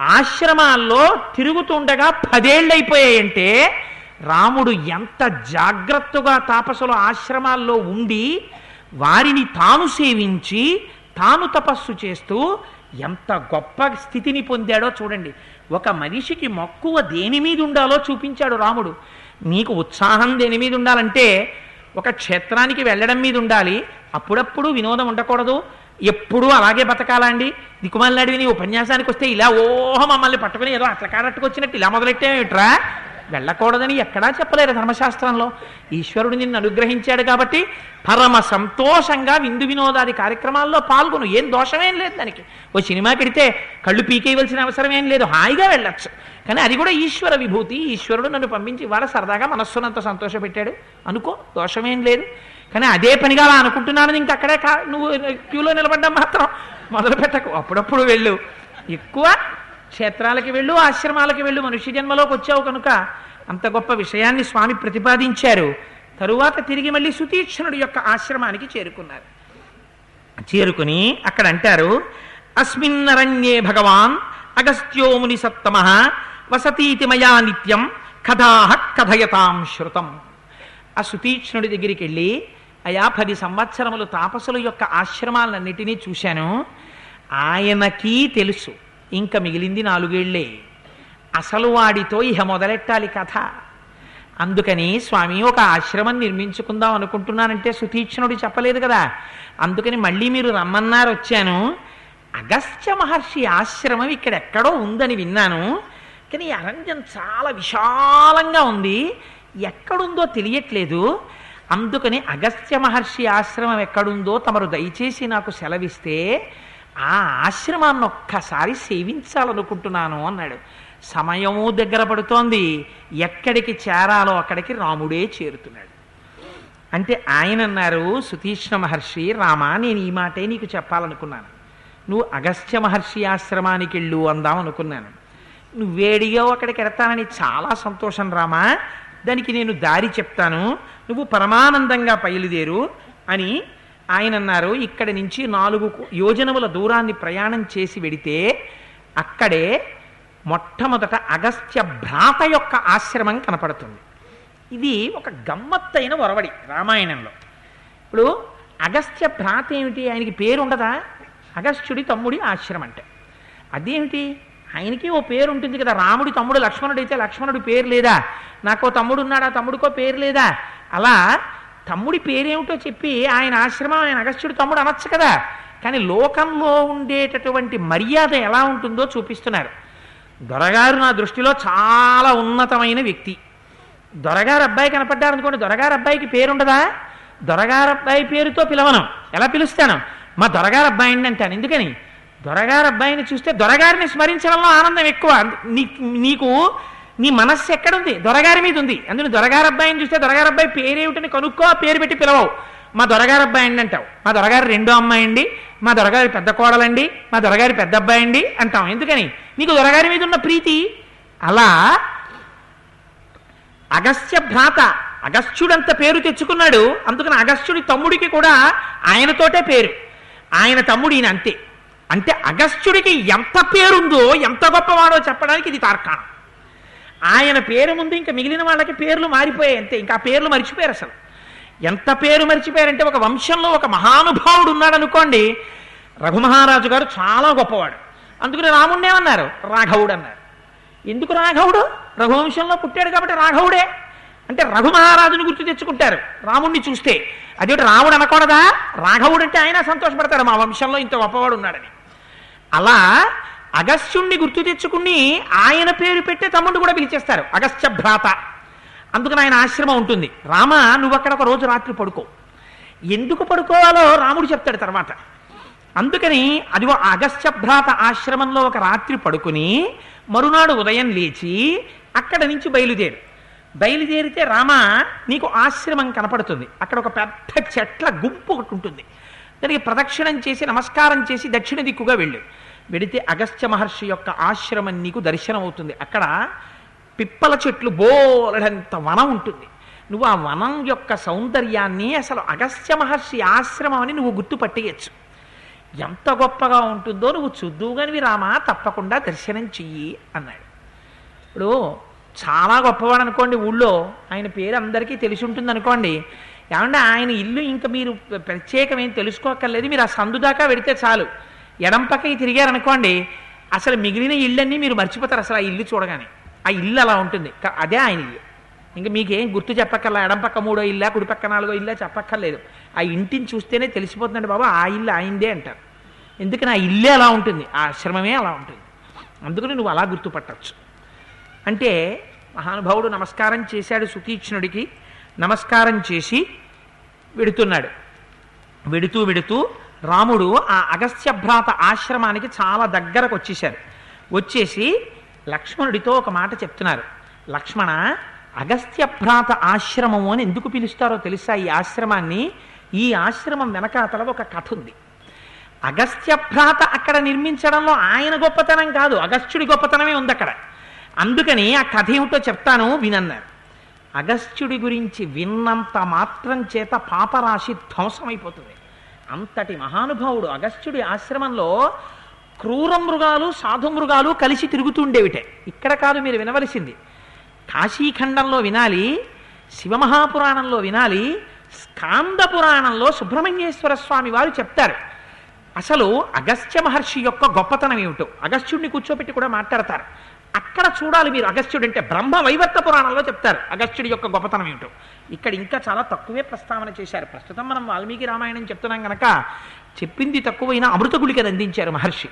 [SPEAKER 1] ఆశ్రమాల్లో తిరుగుతుండగా పదేళ్ళైపోయాయంటే రాముడు ఎంత జాగ్రత్తగా తాపసుల ఆశ్రమాల్లో ఉండి వారిని తాను సేవించి తాను తపస్సు చేస్తూ ఎంత గొప్ప స్థితిని పొందాడో చూడండి. ఒక మనిషికి మక్కువ దేని మీద ఉండాలో చూపించాడు రాముడు. నీకు ఉత్సాహం దేని మీద ఉండాలంటే ఒక క్షేత్రానికి వెళ్ళడం మీద ఉండాలి. అప్పుడప్పుడు వినోదం ఉండకూడదు. ఎప్పుడూ అలాగే బతకాలా అండి? దిక్కుమాలినాడివి నీ ఉపన్యాసానికి వస్తే ఇలా ఓహ మమ్మల్ని పట్టుకుని ఏదో అట్ల కారట్టుకు వచ్చినట్టు ఇలా మొదలెట్టేమిట్రా వెళ్ళకూడదని ఎక్కడా చెప్పలేరు ధర్మశాస్త్రంలో. ఈశ్వరుడు నిన్ను అనుగ్రహించాడు కాబట్టి పరమ సంతోషంగా విందు వినోదాది కార్యక్రమాల్లో పాల్గొను. ఏం దోషమేం లేదు దానికి. ఓ సినిమా కడితే కళ్ళు పీకేయవలసిన అవసరం ఏం లేదు. హాయిగా వెళ్ళొచ్చు. కానీ అది కూడా ఈశ్వర విభూతి. ఈశ్వరుడు నన్ను పంపించి ఇవాళ సరదాగా మనస్సునంత సంతోషపెట్టాడు. అనుకో దోషమేం లేదు. కానీ అదే పనిగా అలా అనుకుంటున్నానని ఇంక అక్కడే కా నువ్వు క్యూలో నిలబడ్డం మాత్రం మొదలు పెట్టకు అప్పుడప్పుడు వెళ్ళు. ఎక్కువ క్షేత్రాలకి వెళ్ళు ఆశ్రమాలకి వెళ్ళు. మనుష్య జన్మలోకి వచ్చావు కనుక అంత గొప్ప విషయాన్ని స్వామి ప్రతిపాదించారు. తరువాత తిరిగి మళ్ళీ సుతీక్షణుడి యొక్క ఆశ్రమానికి చేరుకున్నారు. చేరుకుని అక్కడ అంటారు అస్మిన్నరణ్యే భగవాన్ అగస్త్యో ముని సత్తమ వసతీతిమయా నిత్యం కథాహ కథయతాం శృతం. ఆ సుతీక్ష్ణుడి దగ్గరికి వెళ్ళి అయా పది సంవత్సరములు తాపసుల యొక్క ఆశ్రమాలన్నిటినీ చూశాను. ఆయనకి తెలుసు. ఇంకా మిగిలింది నాలుగేళ్ళే. అసలు వాడితో ఇహ మొదలెట్టాలి కథ. అందుకని స్వామి ఒక ఆశ్రమం నిర్మించుకుందాం అనుకుంటున్నానంటే సుతీక్షణుడు చెప్పలేదు కదా. అందుకని మళ్ళీ మీరు రమ్మన్నారు వచ్చాను. అగస్త్య మహర్షి ఆశ్రమం ఇక్కడ ఎక్కడో ఉందని విన్నాను. కానీ అరణ్యం చాలా విశాలంగా ఉంది. ఎక్కడుందో తెలియట్లేదు. అందుకని అగస్త్య మహర్షి ఆశ్రమం ఎక్కడుందో తమరు దయచేసి నాకు సెలవిస్తే ఆ ఆశ్రమాన్ని ఒక్కసారి సేవించాలనుకుంటున్నాను అన్నాడు. సమయము దగ్గర పడుతోంది. ఎక్కడికి చేరాలో అక్కడికి రాముడే చేరుతున్నాడు. అంటే ఆయన అన్నారు సుతీష్ణ మహర్షి రామా నేను ఈ మాటే నీకు చెప్పాలనుకున్నాను. నువ్వు అగస్త్య మహర్షి ఆశ్రమానికి వెళ్ళు అందాం అనుకున్నాను. నువ్వు వేడిగా అక్కడికి వెడతానని చాలా సంతోషం రామా. దానికి నేను దారి చెప్తాను. నువ్వు పరమానందంగా బయలుదేరు అని ఆయన అన్నారు. ఇక్కడి నుంచి నాలుగు యోజనముల దూరాన్ని ప్రయాణం చేసి వెడితే అక్కడే మొట్టమొదట అగస్త్య భ్రాత యొక్క ఆశ్రమం కనపడుతుంది. ఇది ఒక గమ్మత్తైన ఒరవడి రామాయణంలో. ఇప్పుడు అగస్త్య భ్రాత ఏమిటి? ఆయనకి పేరు ఉండదా అగస్త్యుడి తమ్ముడి ఆశ్రమం అంటే. అదేమిటి? ఆయనకి ఓ పేరు ఉంటుంది కదా రాముడి తమ్ముడు లక్ష్మణుడు అయితే లక్ష్మణుడి పేరు లేదా? నాకో తమ్ముడు ఉన్నాడా తమ్ముడికో పేరు లేదా? అలా తమ్ముడి పేరేమిటో చెప్పి ఆయన ఆశ్రమం ఆయన అగస్త్యుడు తమ్ముడు అనొచ్చు కదా. కానీ లోకంలో ఉండేటటువంటి మర్యాద ఎలా ఉంటుందో చూపిస్తున్నారు. దొరగారు నా దృష్టిలో చాలా ఉన్నతమైన వ్యక్తి. దొరగారు అబ్బాయి కనపడ్డారు అనుకోండి దొరగారు అబ్బాయికి పేరుండదా? దొరగారు అబ్బాయి పేరుతో పిలవను. ఎలా పిలుస్తాను? మా దొరగారు అబ్బాయిని అంటాను. ఎందుకని? దొరగారు అబ్బాయిని చూస్తే దొరగారిని స్మరించడంలో ఆనందం ఎక్కువ. నీ- నీకు నీ మనస్సు ఎక్కడుంది? దొరగారి మీద ఉంది అందులో దొరగారు అబ్బాయిని చూస్తే దొరగారు అబ్బాయి పేరేమిటని కనుక్కో ఆ పేరు పెట్టి పిలవవు. మా దొరగారు అబ్బాయి అండి అంటావు. మా దొరగారు రెండో అమ్మాయి అండి. మా దొరగారి పెద్ద కోడలండి. మా దొరగారి పెద్ద అబ్బాయి అండి అంటాం. ఎందుకని? నీకు దొరగారి మీద ఉన్న ప్రీతి? అలా అగస్త్య భ్రాత అగస్త్యుడంత పేరు తెచ్చుకున్నాడు. అందుకని అగస్త్యుడి తమ్ముడికి కూడా ఆయనతోటే పేరు. ఆయన తమ్ముడు ఈయన అంతే అంటే అగస్త్యుడికి ఎంత పేరుందో ఎంత గొప్పవాడో చెప్పడానికి ఇది తార్కాణం. ఆయన పేరు ముందు ఇంకా మిగిలిన వాళ్ళకి పేర్లు మారిపోయాయి అంతే. ఇంకా ఆ పేర్లు మర్చిపోయారు అసలు. ఎంత పేరు మర్చిపోయారంటే ఒక వంశంలో ఒక మహానుభావుడు ఉన్నాడు అనుకోండి రఘుమహారాజు గారు చాలా గొప్పవాడు. అందుకని రాముణ్ణే అన్నారు రాఘవుడు అన్నారు. ఎందుకు రాఘవుడు? రఘువంశంలో పుట్టాడు కాబట్టి రాఘవుడే. అంటే రఘుమహారాజుని గుర్తు తెచ్చుకుంటారు రాముణ్ణి చూస్తే. అదేమిటి రాముడు అనకూడదా? రాఘవుడు అంటే ఆయన సంతోషపడతాడు మా వంశంలో ఇంత గొప్పవాడు ఉన్నాడని. అలా అగస్త్యుణ్ణి గుర్తు తెచ్చుకుని ఆయన పేరు పెట్టే తమ్ముడు కూడా పిలిచేస్తారు. అగస్త్య భ్రాత. అందుకని ఆయన ఆశ్రమం ఉంటుంది. రామ నువ్వు అక్కడ ఒక రోజు రాత్రి పడుకో. ఎందుకు పడుకోవాలో రాముడు చెప్తాడు తర్వాత. అందుకని అదిగో అగస్త్య భ్రాత ఆశ్రమంలో ఒక రాత్రి పడుకుని మరునాడు ఉదయం లేచి అక్కడ నుంచి బయలుదేరు. బయలుదేరితే రామ నీకు ఆశ్రమం కనపడుతుంది. అక్కడ ఒక పెద్ద చెట్ల గుంపు ఒకటి ఉంటుంది. దానికి ప్రదక్షిణం చేసి నమస్కారం చేసి దక్షిణ దిక్కుగా వెళ్ళు. వెడితే అగస్త్య మహర్షి యొక్క ఆశ్రమం నీకు దర్శనం అవుతుంది అక్కడ పిప్పల చెట్లు బోలెడంత వనం ఉంటుంది. నువ్వు ఆ వనం యొక్క సౌందర్యాన్ని అసలు అగస్త్య మహర్షి ఆశ్రమం అని నువ్వు గుర్తుపట్టేయచ్చు. ఎంత గొప్పగా ఉంటుందో నువ్వు చూద్దువుగానివి రామా తప్పకుండా దర్శనం చెయ్యి అన్నాడు. ఇప్పుడు చాలా గొప్పవాడు అనుకోండి ఊళ్ళో ఆయన పేరు అందరికీ తెలిసి ఉంటుంది అనుకోండి ఏమంటే ఆయన ఇల్లు ఇంకా మీరు ప్రత్యేకమేం తెలుసుకోక్కర్లేదు మీరు ఆ సందు దాకా వెడితే చాలు. ఎడం పక్కకి తిరిగారనుకోండి అసలు మిగిలిన ఇళ్ళన్నీ మీరు మర్చిపోతారు అసలు ఆ ఇల్లు చూడగానే. ఆ ఇల్లు అలా ఉంటుంది. అదే ఆయన ఇల్లు. ఇంకా మీకేం గుర్తు చెప్పక్కర్లా? ఎడం పక్క మూడో ఇల్లా కుడి పక్క నాలుగో ఇల్లా చెప్పక్కర్లేదు. ఆ ఇంటిని చూస్తేనే తెలిసిపోతుందండి బాబా ఆ ఇల్లు ఆయిందే అంటారు. ఎందుకని? ఆ ఇల్లే అలా ఉంటుంది. ఆ ఆశ్రమమే అలా ఉంటుంది. అందుకని నువ్వు అలా గుర్తుపట్టచ్చు. అంటే మహానుభావుడు నమస్కారం చేశాడు సుతీక్ష్ణుడికి. నమస్కారం చేసి వెడుతున్నాడు. వెడుతూ వెడుతూ రాముడు ఆ అగస్త్య భ్రాత ఆశ్రమానికి చాలా దగ్గరకు వచ్చేశారు. వచ్చేసి లక్ష్మణుడితో ఒక మాట చెప్తున్నారు. లక్ష్మణ అగస్త్య భ్రాత ఆశ్రమము అని ఎందుకు పిలుస్తారో తెలుసా? ఈ ఆశ్రమాన్ని ఈ ఆశ్రమం వెనకాతల ఒక కథ ఉంది. అగస్త్య భ్రాత అక్కడ నిర్మించడంలో ఆయన గొప్పతనం కాదు అగస్త్యుడి గొప్పతనమే ఉంది అక్కడ. అందుకని ఆ కథ ఏమిటో చెప్తాను వినన్నారు. అగస్త్యుడి గురించి విన్నంత మాత్రం చేత పాపరాశి ధ్వంసమైపోతుంది. అంతటి మహానుభావుడు అగస్త్యుడి ఆశ్రమంలో క్రూర మృగాలు సాధు మృగాలు కలిసి తిరుగుతుండేవిటే ఇక్కడ కాదు మీరు వినవలసింది. కాశీఖండంలో వినాలి శివమహాపురాణంలో వినాలి స్కాంద పురాణంలో సుబ్రహ్మణ్యేశ్వర స్వామి వారు చెప్తారు. అసలు అగస్త్య మహర్షి యొక్క గొప్పతనం ఏమిటో. అగస్త్యుడిని కూర్చోబెట్టి కూడా మాట్లాడతారు. అక్కడ చూడాలి మీరు. అగస్త్యుడు అంటే బ్రహ్మ వైవర్త పురాణంలో చెప్తారు. అగస్త్యుడి యొక్క గొప్పతనం ఏమిటో. ఇక్కడ ఇంకా చాలా తక్కువే ప్రస్తావన చేశారు. ప్రస్తుతం మనం వాల్మీకి రామాయణం చెప్తున్నాం కనుక చెప్పింది తక్కువైనా అమృత గుళికను అందించారు మహర్షి.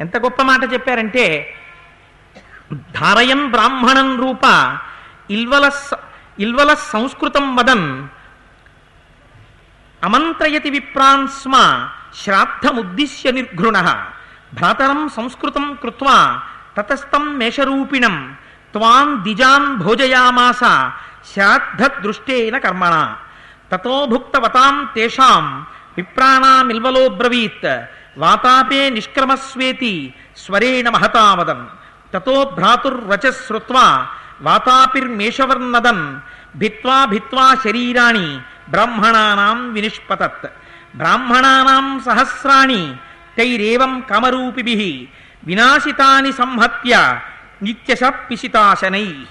[SPEAKER 1] ఎంత గొప్ప మాట చెప్పారంటే ధారయం బ్రాహ్మణం రూప ఇల్వల ఇల్వల సంస్కృతం వదన్ అమంత్రయతి విప్రాన్ స్మ శ్రాద్ధముద్దిశ్య నిర్ఘృణ. భ్రాతరం సంస్కృతం కృత్వా తతస్థం మేషరూపిణం. త్వాం దిజాం భోజయామాస. శ్రాద్ధదృష్టేన కర్మణ. తతోభుక్తవతాం తేషాం. విప్రాణామిల్వలోబ్రవీత్. వాతాపే నిష్క్రమస్వేతి. స్వరేణ మహతావదన్ తతో భ్రాతుర్వచ శ్రుత్వా వాతాపిర్మేషవర్నదన్ భిత్వా భిత్వా శరీరాణి. బ్రాహ్మణానాం వినిష్పతత్. బ్రాహ్మణానాం సహస్రాణి. తైరేవం కామరూపిభిః. వినాశితాని సంహత్య నిత్యశ పిశితాశనై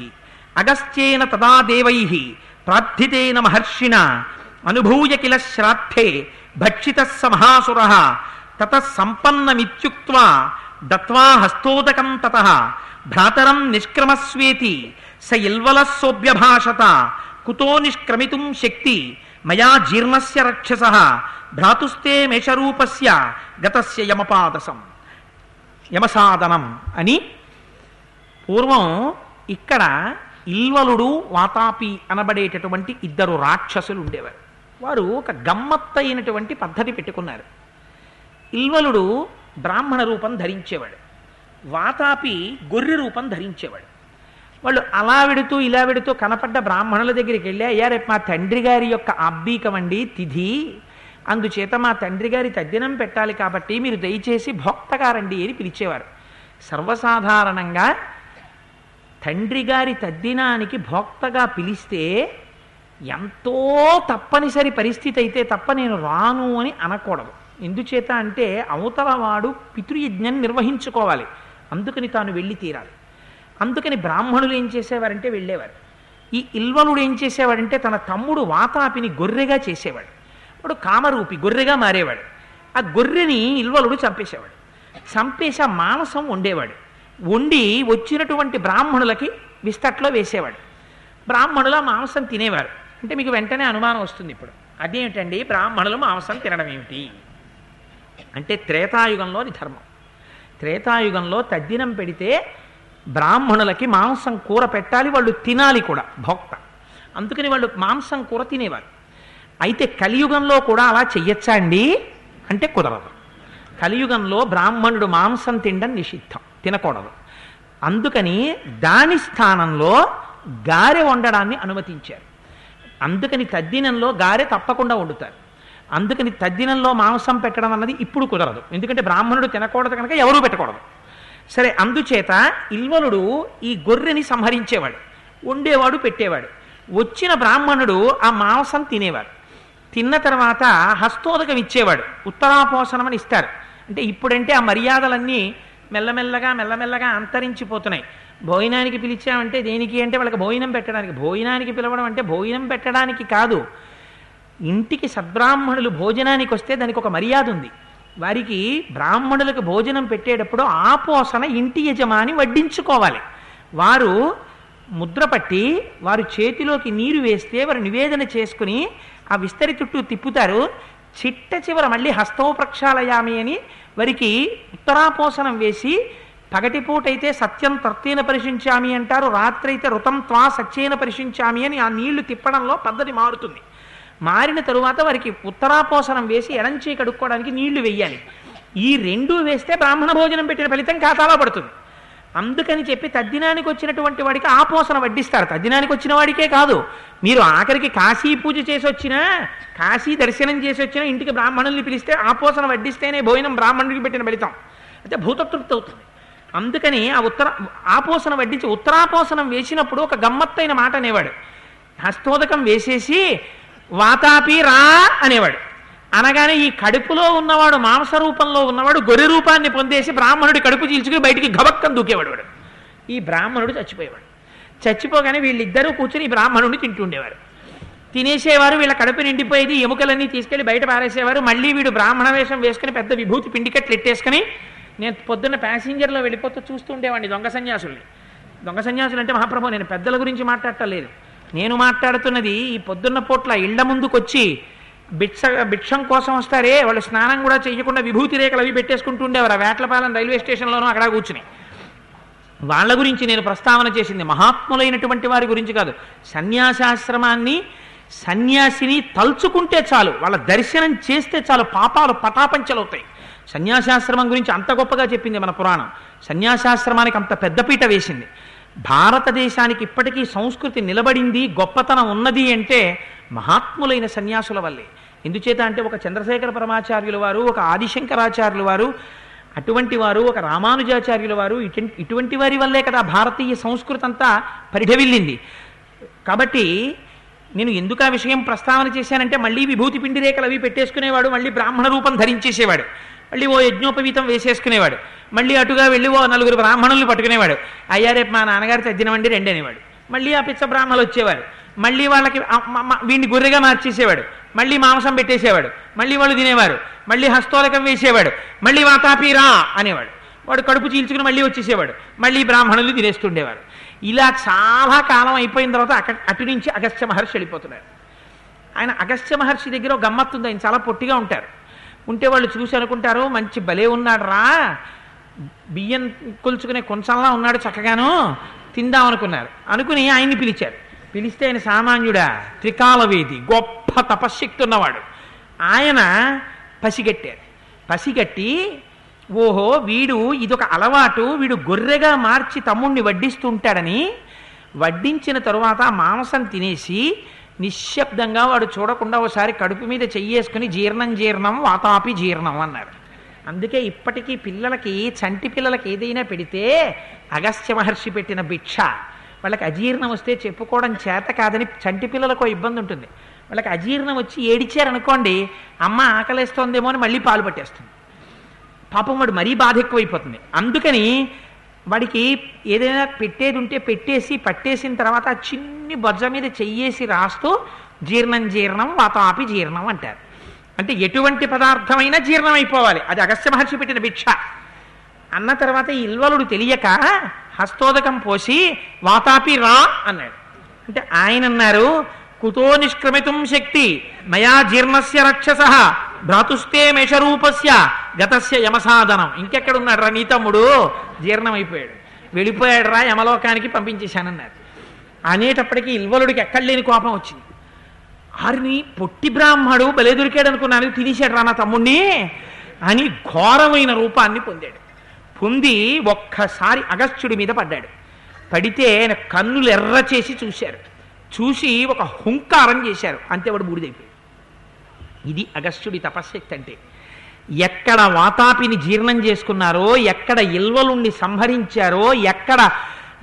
[SPEAKER 1] అగస్త్యేన తదా దేవై ప్రార్థితేన మహర్షిణ అనుభూయ కిల శ్రాద్ధే. భక్షిత సమహాసుర తత తతః సంపన్నమిత్యుక్త్వా. దత్వా హస్తోదకం తత. భ్రాతరం నిష్క్రమస్వేతి. స ఇల్వలస్సోభ్యభాషత కుతో నిష్క్రమితుం శక్తి. మయా జీర్ణస్య రక్షస. భ్రాతుస్తే మేషరూపస్య. గతస్య యమపాదసం. యమసాధనం అని పూర్వం ఇక్కడ ఇల్వలుడు వాతాపి అనబడేటటువంటి ఇద్దరు రాక్షసులు ఉండేవారు. వారు ఒక గమ్మత్తైనటువంటి పద్ధతి పెట్టుకున్నారు. ఇల్వలుడు బ్రాహ్మణ రూపం ధరించేవాడు. వాతాపి గొర్రె రూపం ధరించేవాడు. వాళ్ళు అలా వెడుతూ ఇలా వెడుతూ కనపడ్డ బ్రాహ్మణుల దగ్గరికి వెళ్ళి అయ్యా రేపు మా తండ్రి గారి యొక్క అబ్బీకమండి తిథి అందుచేత మా తండ్రి గారి తద్దినం పెట్టాలి కాబట్టి మీరు దయచేసి భోక్తగారండి అని పిలిచేవారు. సర్వసాధారణంగా తండ్రి గారి తద్దినానికి భోక్తగా పిలిస్తే ఎంతో తప్పనిసరి పరిస్థితి అయితే తప్ప నేను రాను అని అనకూడదు. ఎందుచేత అంటే అవతల వాడు పితృయజ్ఞం నిర్వహించుకోవాలి. అందుకని తాను వెళ్ళి తీరాలి. అందుకని బ్రాహ్మణులు ఏం చేసేవారంటే వెళ్ళేవారు. ఈ ఇల్వలుడు ఏం చేసేవాడంటే తన తమ్ముడు వాతాపిని గొర్రెగా చేసేవాడు. వాడు కామరూపి గొర్రెగా మారేవాడు. ఆ గొర్రెని ఇల్వలుడు చంపేసేవాడు. చంపేసి ఆ మాంసం వండేవాడు. వండి వచ్చినటువంటి బ్రాహ్మణులకి విస్తట్లో వేసేవాడు. బ్రాహ్మణులు ఆ మాంసం తినేవారు. అంటే మీకు వెంటనే అనుమానం వస్తుంది ఇప్పుడు. అదేమిటండి? బ్రాహ్మణులు మాంసం తినడం ఏమిటి? అంటే త్రేతాయుగంలోని ధర్మం. త్రేతాయుగంలో తద్దినం పెడితే బ్రాహ్మణులకి మాంసం కూర పెట్టాలి వాళ్ళు తినాలి కూడా భోక్త. అందుకని వాళ్ళు మాంసం కూర తినేవారు. అయితే కలియుగంలో కూడా అలా చెయ్యొచ్చా అండి? అంటే కుదరదు. కలియుగంలో బ్రాహ్మణుడు మాంసం తినడం నిషిద్ధం తినకూడదు. అందుకని దాని స్థానంలో గారె వండడాన్ని అనుమతించారు. అందుకని తద్దినంలో గారె తప్పకుండా వండుతారు. అందుకని తద్దినంలో మాంసం పెట్టడం అన్నది ఇప్పుడు కుదరదు. ఎందుకంటే బ్రాహ్మణుడు తినకూడదు కనుక ఎవరూ పెట్టకూడదు. సరే అందుచేత ఇల్వలుడు ఈ గొర్రెని సంహరించేవాడు వండేవాడు పెట్టేవాడు. వచ్చిన బ్రాహ్మణుడు ఆ మాంసం తినేవాడు. తిన్న తర్వాత హస్తోదకం ఇచ్చేవాడు. ఉత్తరాపోసనం అని ఇస్తారు. అంటే ఇప్పుడంటే ఆ మర్యాదలన్నీ మెల్లమెల్లగా మెల్లమెల్లగా అంతరించిపోతున్నాయి. భోజనానికి పిలిచామంటే దేనికి అంటే వాళ్ళకి భోజనం పెట్టడానికి. భోజనానికి పిలవడం అంటే భోజనం పెట్టడానికి కాదు. ఇంటికి సద్బ్రాహ్మణులు భోజనానికి వస్తే దానికి ఒక మర్యాద ఉంది. వారికి బ్రాహ్మణులకు భోజనం పెట్టేటప్పుడు ఆపోసన ఇంటి యజమాని వడ్డించుకోవాలి. వారు ముద్ర పట్టి వారు చేతిలోకి నీరు వేస్తే వారు నివేదన చేసుకుని ఆ విస్తరి చుట్టూ తిప్పుతారు. చిట్ట చివర మళ్ళీ హస్తో ప్రక్షాళయామి అని వారికి ఉత్తరాపోసనం వేసి పగటిపూటైతే సత్యం తర్తేన పరిశించామి అంటారు రాత్రి అయితే ఋతం త్వా సత్యేన పరిశించామి అని ఆ నీళ్ళు తిప్పడంలో పద్ధతి మారుతుంది. మారిన తరువాత వారికి ఉత్తరాపోసనం వేసి ఎడంచే కడుక్కోవడానికి నీళ్ళు వెయ్యాలి ఈ రెండు వేస్తే బ్రాహ్మణ భోజనం పెట్టిన ఫలితం ఖాతాలో పడుతుంది. అందుకని చెప్పి తద్దినానికి వచ్చినటువంటి వాడికి ఆపోసన వడ్డిస్తారు. తద్దినానికి వచ్చిన వాడికే కాదు. మీరు ఆఖరికి కాశీ పూజ చేసి వచ్చినా కాశీ దర్శనం చేసి వచ్చినా ఇంటికి బ్రాహ్మణుల్ని పిలిస్తే ఆపోసన వడ్డిస్తేనే భోజనం బ్రాహ్మణుడికి పెట్టిన ఫలితం. అయితే భూతతృప్తి అవుతుంది. అందుకని ఆ ఉత్తర ఆపోసన వడ్డించి ఉత్తరాపోసనం వేసినప్పుడు ఒక గమ్మత్తైన మాట అనేవాడు. హస్తోదకం వేసేసి వాతాపి రా అనేవాడు. అనగానే ఈ కడుపులో ఉన్నవాడు మాంస రూపంలో ఉన్నవాడు గొర్రె రూపాన్ని పొందేసి బ్రాహ్మణుడి కడుపు చీల్చుకుని బయటికి గబక్కం దూకేవాడు వాడు. ఈ బ్రాహ్మణుడు చచ్చిపోయేవాడు. చచ్చిపోగానే వీళ్ళిద్దరూ కూర్చుని ఈ బ్రాహ్మణుడిని తింటుండేవారు తినేసేవారు వీళ్ళ కడుపు నిండిపోయేది ఎముకలన్నీ తీసుకెళ్ళి బయట పారేసేవారు. మళ్ళీ వీడు బ్రాహ్మణ వేషం వేసుకుని పెద్ద విభూతి పిండికట్లు ఎట్టేసుకుని నేను పొద్దున్న ప్యాసింజర్లో వెళ్ళిపోతూ చూస్తూ ఉండేవాడిని దొంగ సన్యాసుల్ని. దొంగ సన్యాసులు అంటే మహాప్రభు నేను పెద్దల గురించి మాట్లాడటం లేదు. నేను మాట్లాడుతున్నది ఈ పొద్దున్న పూట్ల ఇళ్ళ ముందుకొచ్చి భిక్ష భిక్షం కోసం వస్తారే? వాళ్ళు స్నానం కూడా చేయకుండా విభూతి రేఖలు అవి పెట్టేసుకుంటూ ఉండేవారు. ఆ వేట్లపాలెం రైల్వే స్టేషన్లోనూ అక్కడ కూర్చుని. వాళ్ళ గురించి నేను ప్రస్తావన చేసింది మహాత్ములైనటువంటి వారి గురించి కాదు. సన్యాసాశ్రమాన్ని సన్యాసిని తలుచుకుంటే చాలు. వాళ్ళ దర్శనం చేస్తే చాలు. పాపాలు పటాపంచలవుతాయి. సన్యాసాశ్రమం గురించి అంత గొప్పగా చెప్పింది మన పురాణం. సన్యాసాశ్రమానికి అంత పెద్దపీట వేసింది. భారతదేశానికి ఇప్పటికీ సంస్కృతి నిలబడింది గొప్పతనం ఉన్నది అంటే మహాత్ములైన సన్యాసుల వల్లే. ఎందుచేత అంటే ఒక చంద్రశేఖర పరమాచార్యుల వారు ఒక ఆదిశంకరాచార్యుల వారు అటువంటి వారు ఒక రామానుజాచార్యుల వారు ఇటు- ఇటువంటి వారి వల్లే కదా భారతీయ సంస్కృతి అంతా పరిఢవిల్లింది కాబట్టి నేను ఎందుకు ఆ విషయం ప్రస్తావన చేశానంటే మళ్ళీ విభూతి పిండి రేఖలు అవి పెట్టేసుకునేవాడు మళ్ళీ బ్రాహ్మణ రూపం ధరించేసేవాడు మళ్ళీ ఓ యజ్ఞోపవీతం వేసేసుకునేవాడు మళ్ళీ అటుగా వెళ్ళి ఓ నలుగురు బ్రాహ్మణుల్ని పట్టుకునేవాడు అయ్యా మా నాన్నగారు తద్దినవండి రెండు అనేవాడు మళ్ళీ ఆ పిచ్చ బ్రాహ్మణులు వచ్చేవారు. మళ్ళీ వాళ్ళకి వీడిని గొర్రెగా మార్చేసేవాడు. మళ్ళీ మాంసం పెట్టేసేవాడు. మళ్ళీ వాళ్ళు తినేవారు. మళ్ళీ హస్తోలకం వేసేవాడు. మళ్ళీ వాతాపీరా అనేవాడు. వాడు కడుపు చీల్చుకుని మళ్ళీ వచ్చేసేవాడు. మళ్ళీ బ్రాహ్మణులు తినేస్తుండేవారు. ఇలా చాలా కాలం అయిపోయిన తర్వాత అక్కడ అటు నుంచి అగస్త్య మహర్షి వెళ్ళిపోతున్నారు. ఆయన అగస్త్య మహర్షి దగ్గర గమ్మత్తు ఉంది. ఆయన చాలా పొట్టిగా ఉంటారు. ఉంటే వాళ్ళు చూసి అనుకుంటారు మంచి భలే ఉన్నాడు రా. బియ్యం కొలుచుకునే కొంచెంలా ఉన్నాడు చక్కగాను. తిందాం అనుకున్నారు. అనుకుని ఆయన్ని పిలిచారు. పిలిస్తే ఆయన సామాన్యుడా? త్రికాలవేది గొప్ప తపశ్శక్తి ఉన్నవాడు ఆయన పసిగట్టారు పసిగట్టి ఓహో వీడు ఇదొక అలవాటు వీడు గొర్రెగా మార్చి తమ్ముణ్ణి వడ్డిస్తుంటాడని వడ్డించిన తరువాత మాంసం తినేసి నిశ్శబ్దంగా వాడు చూడకుండా ఒకసారి కడుపు మీద చెయ్యేసుకుని జీర్ణం జీర్ణం వాతాపి జీర్ణం అన్నారు. అందుకే ఇప్పటికీ పిల్లలకి చంటి పిల్లలకి ఏదైనా పెడితే అగస్త్య మహర్షి పెట్టిన భిక్ష. వాళ్ళకి అజీర్ణం వస్తే చెప్పుకోవడం చేత కాదని చంటి పిల్లలకు ఇబ్బంది ఉంటుంది. వాళ్ళకి అజీర్ణం వచ్చి ఏడిచారనుకోండి అమ్మ ఆకలేస్తోందేమో అని మళ్ళీ పాలు పట్టేస్తుంది. పాపం వాడు మరీ బాధ ఎక్కువైపోతుంది. అందుకని వాడికి ఏదైనా పెట్టేది ఉంటే పెట్టేసి పట్టేసిన తర్వాత చిన్ని బొజ్జ మీద చెయ్యేసి రాస్తూ జీర్ణం జీర్ణం వాతాపి జీర్ణం అంటారు. అంటే ఎటువంటి పదార్థమైనా జీర్ణం అయిపోవాలి అది అగస్త్య మహర్షి పెట్టిన భిక్ష. అన్న తర్వాత ఇల్వలుడు తెలియక హస్తోదకం పోసి వాతాపి రా అన్నాడు. అంటే ఆయన అన్నారు కుతో నిష్క్రమితుం శక్తి మయా జీర్ణస్య రక్షస భ్రాతుస్తే మేషరూపస్య గతస్య యమసాధనం. ఇంకెక్కడున్నాడు రా నీ తమ్ముడు? జీర్ణం అయిపోయాడు వెళ్ళిపోయాడు రా యమలోకానికి పంపించేశానన్నారు. అనేటప్పటికీ ఇల్వలుడికి ఎక్కడ లేని కోపం వచ్చింది. ఆరిని పొట్టి బ్రాహ్మడు బలే దొరికాడు అనుకున్నాను తినేశాడు రా నా తమ్ముణ్ణి అని ఘోరమైన రూపాన్ని పొందాడు. పొంది ఒక్కసారి అగస్త్యుడి మీద పడ్డాడు. పడితే ఆయన కన్నులు ఎర్ర చేసి చూశారు. చూసి ఒక హుంకారం చేశారు. అంతే వాడు బూడిదైపోయాడు. ఇది అగస్త్యుడి తపశ్శక్తి అంటే. ఎక్కడ వాతాపిని జీర్ణం చేసుకున్నారో ఎక్కడ ఇల్వలుణ్ణి సంహరించారో ఎక్కడ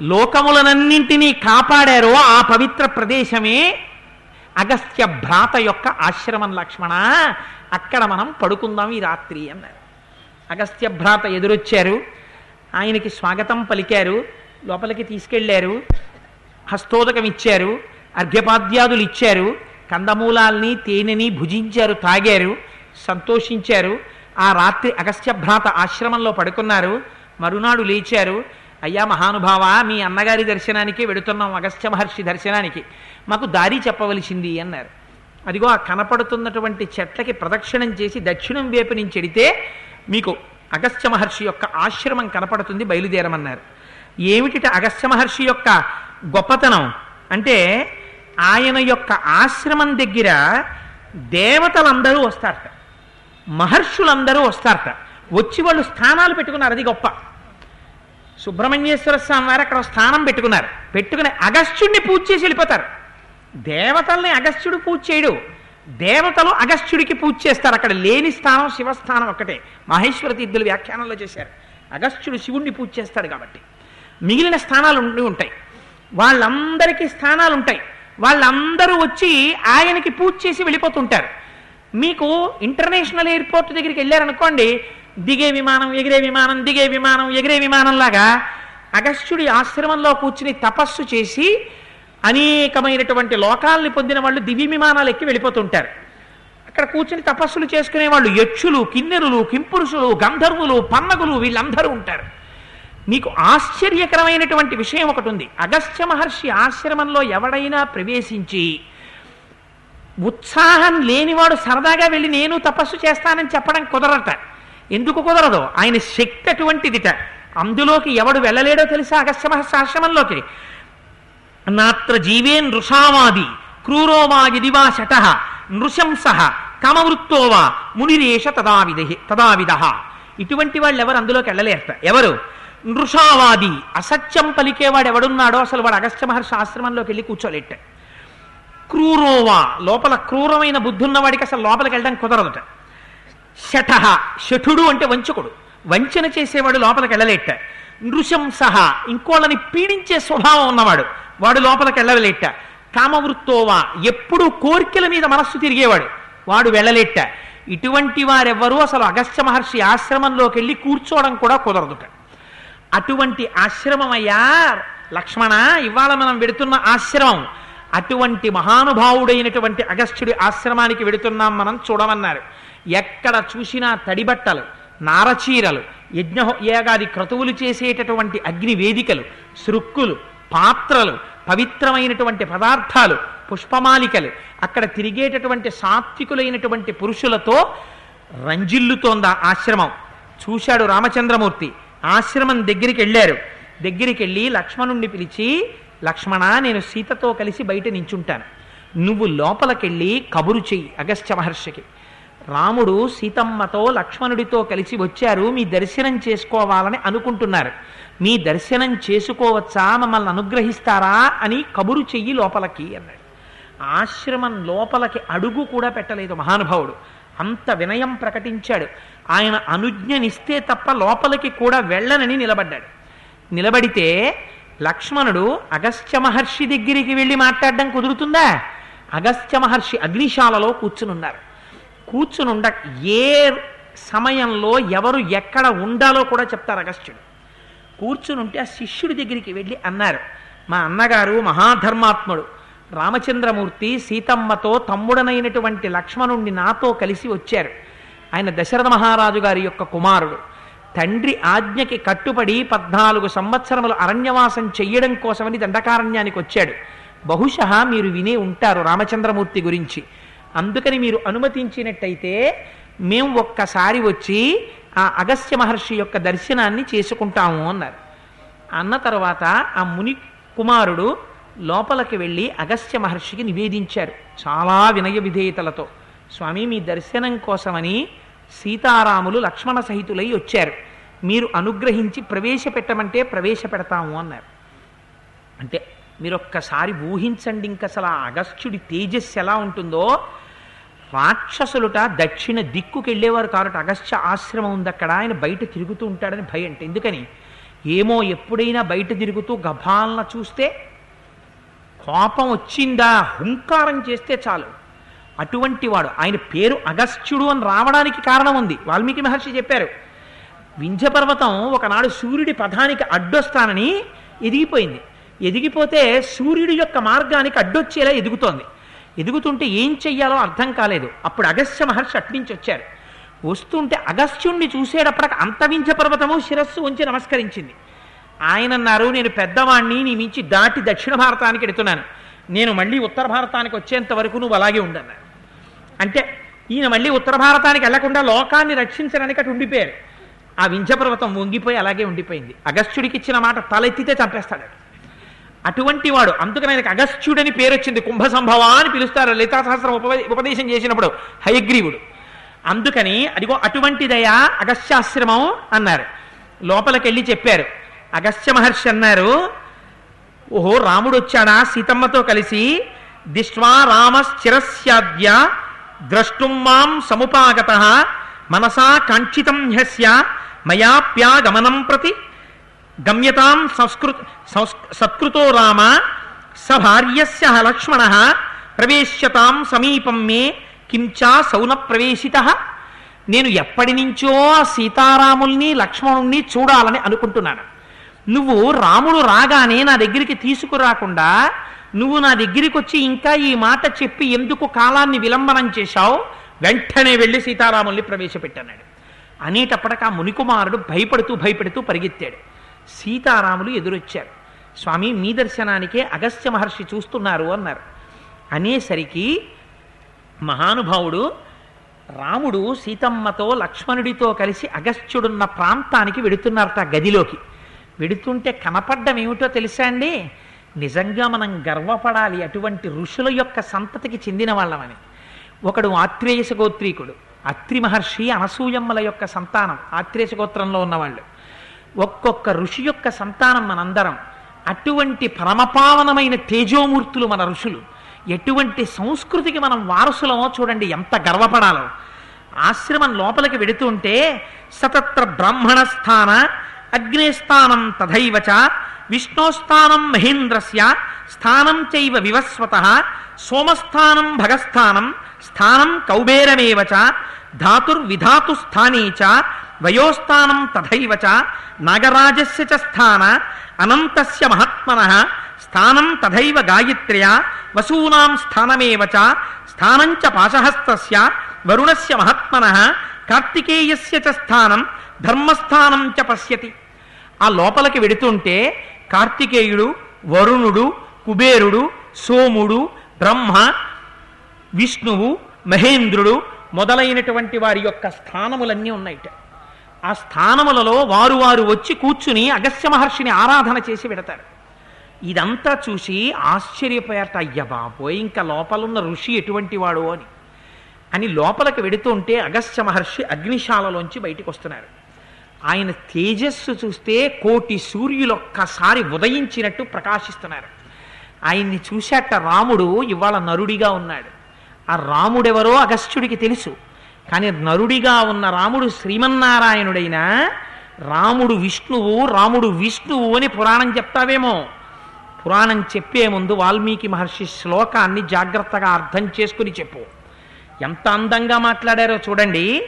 [SPEAKER 1] లోకములనన్నింటినీ కాపాడారో ఆ పవిత్ర ప్రదేశమే అగస్త్య భ్రాత యొక్క ఆశ్రమం లక్ష్మణ. అక్కడ మనం పడుకుందాం ఈ రాత్రి అన్నారు. అగస్త్య భ్రాత ఎదురొచ్చారు. ఆయనకి స్వాగతం పలికారు. లోపలికి తీసుకెళ్ళారు. హస్తోదకం ఇచ్చారు అర్ఘ్యపాద్యాదులు ఇచ్చారు కందమూలాల్ని తేనెని భుజించారు తాగారు. సంతోషించారు. ఆ రాత్రి అగస్త్య భ్రాత ఆశ్రమంలో పడుకున్నారు. మరునాడు లేచారు. అయ్యా మహానుభావ మీ అన్నగారి దర్శనానికి వెడుతున్నాం అగస్త్య మహర్షి దర్శనానికి. మాకు దారి చెప్పవలసింది అన్నారు. అదిగో ఆ కనపడుతున్నటువంటి చెట్లకి ప్రదక్షిణం చేసి దక్షిణం వైపు నుంచి ఎడితే మీకు అగస్త్య మహర్షి యొక్క ఆశ్రమం కనపడుతుంది బయలుదేరమన్నారు. ఏమిటి అగస్త్య మహర్షి యొక్క గొప్పతనం? అంటే ఆయన యొక్క ఆశ్రమం దగ్గర దేవతలందరూ వస్తారట. మహర్షులందరూ వస్తారట. వచ్చి వాళ్ళు స్థానాలు పెట్టుకున్నారు అది గొప్ప. సుబ్రహ్మణ్యేశ్వర స్వామి వారు అక్కడ స్థానం పెట్టుకున్నారు. పెట్టుకుని అగస్త్యుడిని పూజ చేసి వెళ్ళిపోతారు. దేవతల్ని అగస్త్యుడు పూజ చేయడు. దేవతలు అగస్త్యుడికి పూజ చేస్తారు. అక్కడ లేని స్థానం శివస్థానం ఒక్కటే. మహేశ్వర తీర్థులు వ్యాఖ్యానంలో చేశారు. అగస్త్యుడు శివుణ్ణి పూజ చేస్తాడు కాబట్టి. మిగిలిన స్థానాలు ఉండి ఉంటాయి. వాళ్ళందరికీ స్థానాలు ఉంటాయి. వాళ్ళందరూ వచ్చి ఆయనకి పూజ చేసి వెళ్ళిపోతుంటారు. మీకు ఇంటర్నేషనల్ ఎయిర్పోర్ట్ దగ్గరికి వెళ్ళారనుకోండి దిగే విమానం ఎగిరే విమానం దిగే విమానం ఎగిరే విమానంలాగా అగస్త్యుడి ఆశ్రమంలో కూర్చుని తపస్సు చేసి అనేకమైనటువంటి లోకాలని పొందిన వాళ్ళు దివ్య విమానాలు ఎక్కి వెళ్ళిపోతుంటారు. అక్కడ కూర్చుని తపస్సులు చేసుకునే వాళ్ళు యక్షులు కిన్నెరులు కింపురుషులు గంధర్వులు పన్నగులు వీళ్ళందరూ ఉంటారు. మీకు ఆశ్చర్యకరమైనటువంటి విషయం ఒకటి ఉంది. అగస్త్య మహర్షి ఆశ్రమంలో ఎవడైనా ప్రవేశించి ఉత్సాహం లేనివాడు సరదాగా వెళ్ళి నేను తపస్సు చేస్తానని చెప్పడం కుదరట. ఎందుకు కుదరదు? ఆయన శక్తి అటువంటిదిట. అందులోకి ఎవడు వెళ్ళలేడో తెలుసా అగస్త్య మహర్షి ఆశ్రమంలోకి? నాత్ర జీవే నృషావాది క్రూరోవా యదివా శట నృశంస కామవృత్తోవా మునిరేష తదావిధి తదావిధ ఇటువంటి వాళ్ళు ఎవరు అందులోకి వెళ్ళలేరట. ఎవరు? నృషావాది అసత్యం పలికేవాడు ఎవడున్నాడో అసలు వాడు అగస్త్య మహర్షి ఆశ్రమంలోకి వెళ్ళి కూర్చోలేట. క్రూరోవా లోపల క్రూరమైన బుద్ధి ఉన్నవాడికి అసలు లోపలికి వెళ్ళడం కుదరదట. శఠ శఠుడు అంటే వంచకుడు. వంచన చేసేవాడు లోపలికి వెళ్ళలేట. నృశంస ఇంకోళ్ళని పీడించే స్వభావం ఉన్నవాడు. వాడు లోపలికి వెళ్ళవలేట కామవృత్తోవా ఎప్పుడు కోరికల మీద మనస్సు తిరిగేవాడు. వాడు వెళ్ళలేట. ఇటువంటి వారెవ్వరూ అసలు అగస్త్య మహర్షి ఆశ్రమంలోకి వెళ్ళి కూర్చోవడం కూడా కుదరదుట. అటువంటి ఆశ్రమం అయ్యా లక్ష్మణ ఇవాళ మనం వెడుతున్న ఆశ్రమం. అటువంటి మహానుభావుడైనటువంటి అగస్త్యుడి ఆశ్రమానికి వెడుతున్నాం మనం చూడమన్నారు. ఎక్కడ చూసినా తడిబట్టలు నారచీరలు యజ్ఞ యాగాది క్రతువులు చేసేటటువంటి అగ్ని వేదికలు సృక్కులు పాత్రలు పవిత్రమైనటువంటి పదార్థాలు పుష్పమాలికలు అక్కడ తిరిగేటటువంటి సాత్వికులైనటువంటి పురుషులతో రంజిల్లుతోందా ఆశ్రమం. చూశాడు రామచంద్రమూర్తి. ఆశ్రమం దగ్గరికి వెళ్ళారు దగ్గరికి వెళ్ళి లక్ష్మణుణ్ణి పిలిచి లక్ష్మణ నేను సీతతో కలిసి బయట నించుంటాను. నువ్వు లోపలికెళ్ళి కబురు చెయ్యి అగస్త్య మహర్షికి. రాముడు సీతమ్మతో లక్ష్మణుడితో కలిసి వచ్చారు. మీ దర్శనం చేసుకోవాలని అనుకుంటున్నారు. మీ దర్శనం చేసుకోవచ్చా? మమ్మల్ని అనుగ్రహిస్తారా? అని కబురు చెయ్యి లోపలికి అన్నాడు. ఆశ్రమం లోపలికి అడుగు కూడా పెట్టలేదు మహానుభావుడు. అంత వినయం ప్రకటించాడు. ఆయన అనుజ్ఞనిస్తే తప్ప లోపలికి కూడా వెళ్ళనని నిలబడ్డాడు. నిలబడితే లక్ష్మణుడు అగస్త్య మహర్షి దగ్గరికి వెళ్ళి మాట్లాడడం కుదురుతుందా? అగస్త్య మహర్షి అగ్నిశాలలో కూర్చునున్నారు. కూర్చునుండ ఏ సమయంలో ఎవరు ఎక్కడ ఉండాలో కూడా చెప్తారు అగస్త్యుడు. కూర్చునుంటే ఆ శిష్యుడి దగ్గరికి వెళ్ళి అన్నారు. మా అన్నగారు మహాధర్మాత్ముడు. రామచంద్రమూర్తి సీతమ్మతో తమ్ముడనైనటువంటి లక్ష్మణుణ్ణి నాతో కలిసి వచ్చారు. ఆయన దశరథ మహారాజు గారి యొక్క కుమారుడు. తండ్రి ఆజ్ఞకి కట్టుబడి పద్నాలుగు సంవత్సరములు అరణ్యవాసం చెయ్యడం కోసమని దండకారణ్యానికి వచ్చాడు. బహుశ మీరు వినే ఉంటారు రామచంద్రమూర్తి గురించి. అందుకని మీరు అనుమతించినట్టయితే మేము ఒక్కసారి వచ్చి ఆ అగస్త్య మహర్షి యొక్క దర్శనాన్ని చేసుకుంటాము అన్నారు. అన్న తర్వాత ఆ ముని కుమారుడు లోపలికి వెళ్ళి అగస్త్య మహర్షికి నివేదించారు చాలా వినయ విధేయతలతో. స్వామి మీ దర్శనం కోసమని సీతారాములు లక్ష్మణ సహితులై వచ్చారు. మీరు అనుగ్రహించి ప్రవేశపెట్టమంటే ప్రవేశపెడతాము అన్నారు. అంటే మీరు ఒక్కసారి ఊహించండి ఇంక అసలు ఆ అగస్త్యుడి తేజస్సు ఎలా ఉంటుందో. రాక్షసులుట దక్షిణ దిక్కుకెళ్ళేవారు కారట అగస్త్య ఆశ్రమం ఉంది అక్కడ ఆయన బయట తిరుగుతూ ఉంటాడని భయం. అంటే ఎందుకని? ఏమో ఎప్పుడైనా బయట తిరుగుతూ గభాలన చూస్తే కోపం వచ్చిందా? హుంకారం చేస్తే చాలు. అటువంటి వాడు. ఆయన పేరు అగస్త్యుడు అని రావడానికి కారణం ఉంది. వాల్మీకి మహర్షి చెప్పారు. వింధ్యపర్వతం ఒకనాడు సూర్యుడి పథానికి అడ్డొస్తానని ఎదిగిపోయింది. ఎదిగిపోతే సూర్యుడి యొక్క మార్గానికి అడ్డొచ్చేలా ఎదుగుతోంది. ఎదుగుతుంటే ఏం చెయ్యాలో అర్థం కాలేదు. అప్పుడు అగస్త్య మహర్షి అట్నుంచి వచ్చారు. వస్తుంటే అగస్త్యుణ్ణి చూసేటప్పటికి అంత పర్వతము శిరస్సు ఉంచి నమస్కరించింది. ఆయన అన్నారు నేను పెద్దవాణ్ణి నీ మించి దాటి దక్షిణ భారతానికి ఎడుతున్నాను. నేను మళ్ళీ ఉత్తర భారతానికి వచ్చేంత వరకు నువ్వు అలాగే ఉండన్నారు అంటే ఈయన మళ్ళీ ఉత్తర భారతానికి వెళ్ళకుండా లోకాన్ని రక్షించడానికి అటు ఉండిపోయారు. ఆ వింజపర్వతం వంగిపోయి అలాగే ఉండిపోయింది. అగస్త్యుడికి ఇచ్చిన మాట తలెత్తితే చంపేస్తాడు అటువంటి వాడు అందుకని ఆయనకు అగస్త్యుడని పేరు వచ్చింది. కుంభ సంభవ అని పిలుస్తారు. లలితా సహస్రం ఉపదేశం చేసినప్పుడు హయగ్రీవుడు. అందుకని అదిగో అటువంటిదయా అగస్త్యాశ్రమం అన్నారు. లోపలికెళ్ళి చెప్పారు. అగస్త్య మహర్షి అన్నారు ఓహో రాముడు వచ్చాడా? సీతమ్మతో కలిసి దిష్వా రామశ్చిరస్యాద్య ద్రష్టుం మాం సముపాగత మనసా కాంక్షితం హ్యస్య మయాప్యాగమనం ప్రతి గమ్యతాం సంస్కృత సత్కృతో రామ సభార్యస్య లక్ష్మణ ప్రవేశ్యతాం సమీపం మే కించా సౌన ప్రవేశిత నేను ఎప్పటి నుంచో ఆ సీతారాముల్ని లక్ష్మణుణ్ణి చూడాలని అనుకుంటున్నాను. నువ్వు రాముడు రాగానే నా దగ్గరికి తీసుకురాకుండా నువ్వు నా దగ్గరికి వచ్చి ఇంకా ఈ మాట చెప్పి ఎందుకు కాలాన్ని విలంబనం చేశావు? వెంటనే వెళ్ళి సీతారాముల్ని ప్రవేశపెట్టన్నాడు అనేటప్పటికి ఆ మునికుమారుడు భయపడుతూ భయపడుతూ పరిగెత్తాడు. సీతారాములు ఎదురొచ్చారు. స్వామి మీ దర్శనానికే అగస్త్య మహర్షి చూస్తున్నారు అన్నారు. అనేసరికి మహానుభావుడు రాముడు సీతమ్మతో లక్ష్మణుడితో కలిసి అగస్త్యుడున్న ప్రాంతానికి వెడుతున్నారట ఆ గదిలోకి. వెడుతుంటే కనపడ్డం ఏమిటో తెలుసా అండి? నిజంగా మనం గర్వపడాలి అటువంటి ఋషుల యొక్క సంతతికి చెందిన వాళ్ళమని. ఒకడు ఆత్రేయస గోత్రీకుడు అత్రి మహర్షి అనసూయమ్మల యొక్క సంతానం ఆత్రేయస గోత్రంలో ఉన్నవాళ్ళు. ఒక్కొక్క ఋషి యొక్క సంతానం మనందరం. అటువంటి పరమపావనమైన తేజోమూర్తులు మన ఋషులు. ఎటువంటి సంస్కృతికి మనం వారసులమో చూడండి ఎంత గర్వపడాలో. ఆశ్రమం లోపలికి వెడుతుంటే సతత్ర బ్రాహ్మణ స్థాన అగ్నేస్థానం తథైవ చ విష్ణోస్థానం మహేంద్రస్య స్థానం చైవ వివస్వత సోమస్థానం భగస్థానం స్థానం కౌబేరమేవ చ ధాతుర్విధాతు స్థానే చ వయోస్థానం తథైవ చ నాగరాజస్య చ స్థాన అనంతస్య మహాత్మన స్థానం తథైవ గాయత్ర్యా వసూనాం స్థానమేవ చ స్థానంచ పాశహస్తస్య వరుణస్య మహాత్మన కార్తికేయస్య చ స్థానం ధర్మస్థానం చ పశ్యతి. ఆ లోపలికి వెడుతుంటే కార్తికేయుడు వరుణుడు కుబేరుడు సోముడు బ్రహ్మ విష్ణువు మహేంద్రుడు మొదలైనటువంటి వారి యొక్క స్థానములన్నీ ఉన్నాయిట. ఆ స్థానములలో వారు వారు వచ్చి కూర్చుని అగస్య మహర్షిని ఆరాధన చేసి పెడతారు. ఇదంతా చూసి ఆశ్చర్యపోయారట అయ్య బాబోయ్ ఇంకా లోపలున్న ఋషి ఎటువంటి వాడు అని. అని లోపలికి వెడుతుంటే అగస్త్య మహర్షి అగ్నిశాలలోంచి బయటికి వస్తున్నారు ఆయన తేజస్సు చూస్తే కోటి సూర్యులు ఒక్కసారి ఉదయించినట్టు ప్రకాశిస్తున్నారు. ఆయన్ని చూశాట రాముడు ఇవాళ నరుడిగా ఉన్నాడు. ఆ రాముడెవరో అగస్త్యుడికి తెలుసు. కానీ నరుడిగా ఉన్న రాముడు శ్రీమన్నారాయణుడైనా రాముడు విష్ణువు రాముడు విష్ణువు అని పురాణం చెప్తావేమో. పురాణం చెప్పే ముందు వాల్మీకి మహర్షి శ్లోకాన్ని జాగ్రత్తగా అర్థం చేసుకుని చెప్పు. ఎంత అందంగా మాట్లాడారో చూడండి.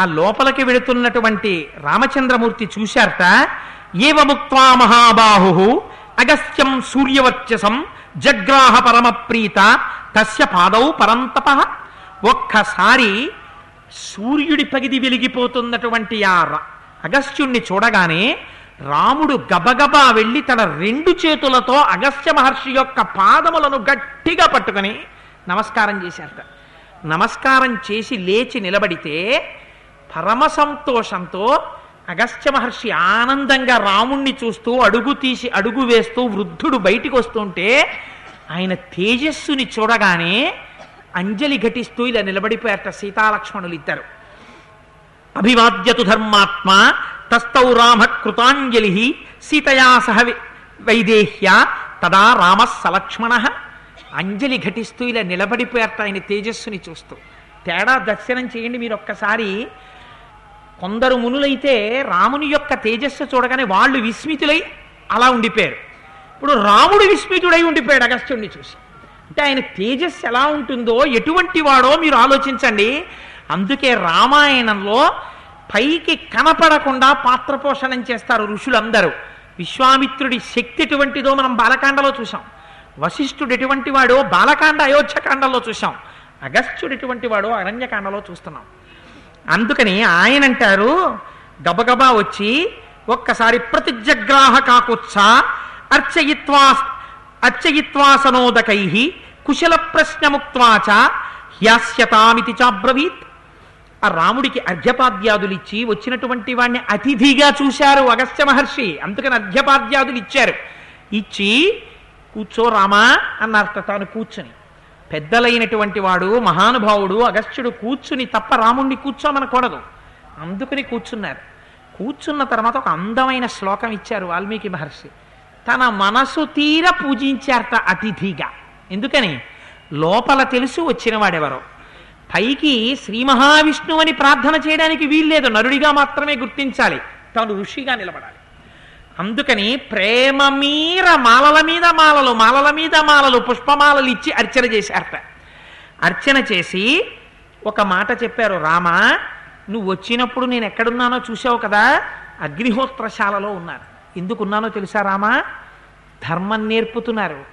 [SPEAKER 1] ఆ లోపలికి వెళుతున్నటువంటి రామచంద్రమూర్తి చూశారట. ఏవముక్వా మహాబాహు అగస్త్యం సూర్యవర్చసం జగ్రాహ పరమప్రీత తస్య పాదౌ పరంతప. ఒక్కసారి సూర్యుడి పగిది వెలిగిపోతున్నటువంటి ఆ అగస్త్యుణ్ణి చూడగానే రాముడు గబగబా వెళ్ళి తన రెండు చేతులతో అగస్త్య మహర్షి యొక్క పాదములను గట్టిగా పట్టుకొని నమస్కారం చేశారట. నమస్కారం చేసి లేచి నిలబడితే పరమ సంతోషంతో అగస్త్య మహర్షి ఆనందంగా రాముణ్ణి చూస్తూ అడుగు తీసి అడుగు వేస్తూ వృద్ధుడు బయటికి వస్తుంటే ఆయన తేజస్సుని చూడగానే అంజలి ఘటిస్తూ ఇలా నిలబడిపోయారట సీతాలక్ష్మణులు ఇద్దరు. అభివాద్యతు ధర్మాత్మ తస్తౌ రామ కృతాంజలి సీతయా సహ వైదేహ్య తదా రామ సలక్ష్మణ. అంజలి ఘటిస్తూ ఇలా నిలబడిపోయారట ఆయన తేజస్సుని చూస్తూ. తేడా దర్శనం చేయండి మీరు ఒక్కసారి కొందరు మునులైతే రాముని యొక్క తేజస్సు చూడగానే వాళ్ళు విస్మితులై అలా ఉండిపోయారు. ఇప్పుడు రాముడు విస్మితుడై ఉండిపోయాడు అగస్త్యుడిని చూసి. అంటే ఆయన తేజస్సు ఎలా ఉంటుందో ఎటువంటి వాడో మీరు ఆలోచించండి. అందుకే రామాయణంలో పైకి కనపడకుండా పాత్ర పోషణం చేస్తారు ఋషులందరూ. విశ్వామిత్రుడి శక్తి ఎటువంటిదో మనం బాలకాండలో చూసాం వశిష్ఠుడు ఎటువంటి వాడో బాలకాండ అయోధ్యకాండలో చూసాం అగస్త్యుడు ఎటువంటి వాడో అరణ్యకాండలో చూస్తున్నాం. అందుకని ఆయన అంటారు గబగబా వచ్చి ఒక్కసారి ప్రతిజగ్రాహ కాకుత్స అర్చయిత్వా అచ్చయిత్వాసనోదకై కుశల ప్రశ్నముక్వాచ హ్యాస్యతామితి చాబ్రవీత్. ఆ రాముడికి అర్ఘ్యపాద్యాదులు ఇచ్చి వచ్చినటువంటి వాడిని అతిథిగా చూశారు అగస్త్య మహర్షి. అందుకని అర్ఘ్యపాద్యాదులు ఇచ్చారు ఇచ్చి కూర్చో రామా అన్నారట తాను కూర్చొని. పెద్దలైనటువంటి వాడు మహానుభావుడు అగస్త్యుడు కూర్చుని తప్ప రాముణ్ణి కూర్చోమనకూడదు. అందుకని కూర్చున్నారు. కూర్చున్న తర్వాత ఒక అందమైన శ్లోకం ఇచ్చారు వాల్మీకి మహర్షి. తన మనసు తీర పూజించారట అతిథిగా. ఎందుకని? లోపల తెలుసు వచ్చినవాడెవరో పైకి శ్రీ మహావిష్ణువు అని ప్రార్థన చేయడానికి వీల్లేదు నరుడిగా మాత్రమే గుర్తించాలి. తాను ఋషిగా నిలబడాలి. అందుకని ప్రేమ మీర మాలల మీద మాలలు మాలల మీద మాలలు పుష్పమాలలు ఇచ్చి అర్చన చేశారట. అర్చన చేసి ఒక మాట చెప్పారు రామ నువ్వు వచ్చినప్పుడు నేను ఎక్కడున్నానో చూసావు కదా? అగ్నిహోత్రశాలలో ఉన్నాను. ఎందుకున్నానో తెలుసా రామా? ధర్మం నేర్పుతున్నారు.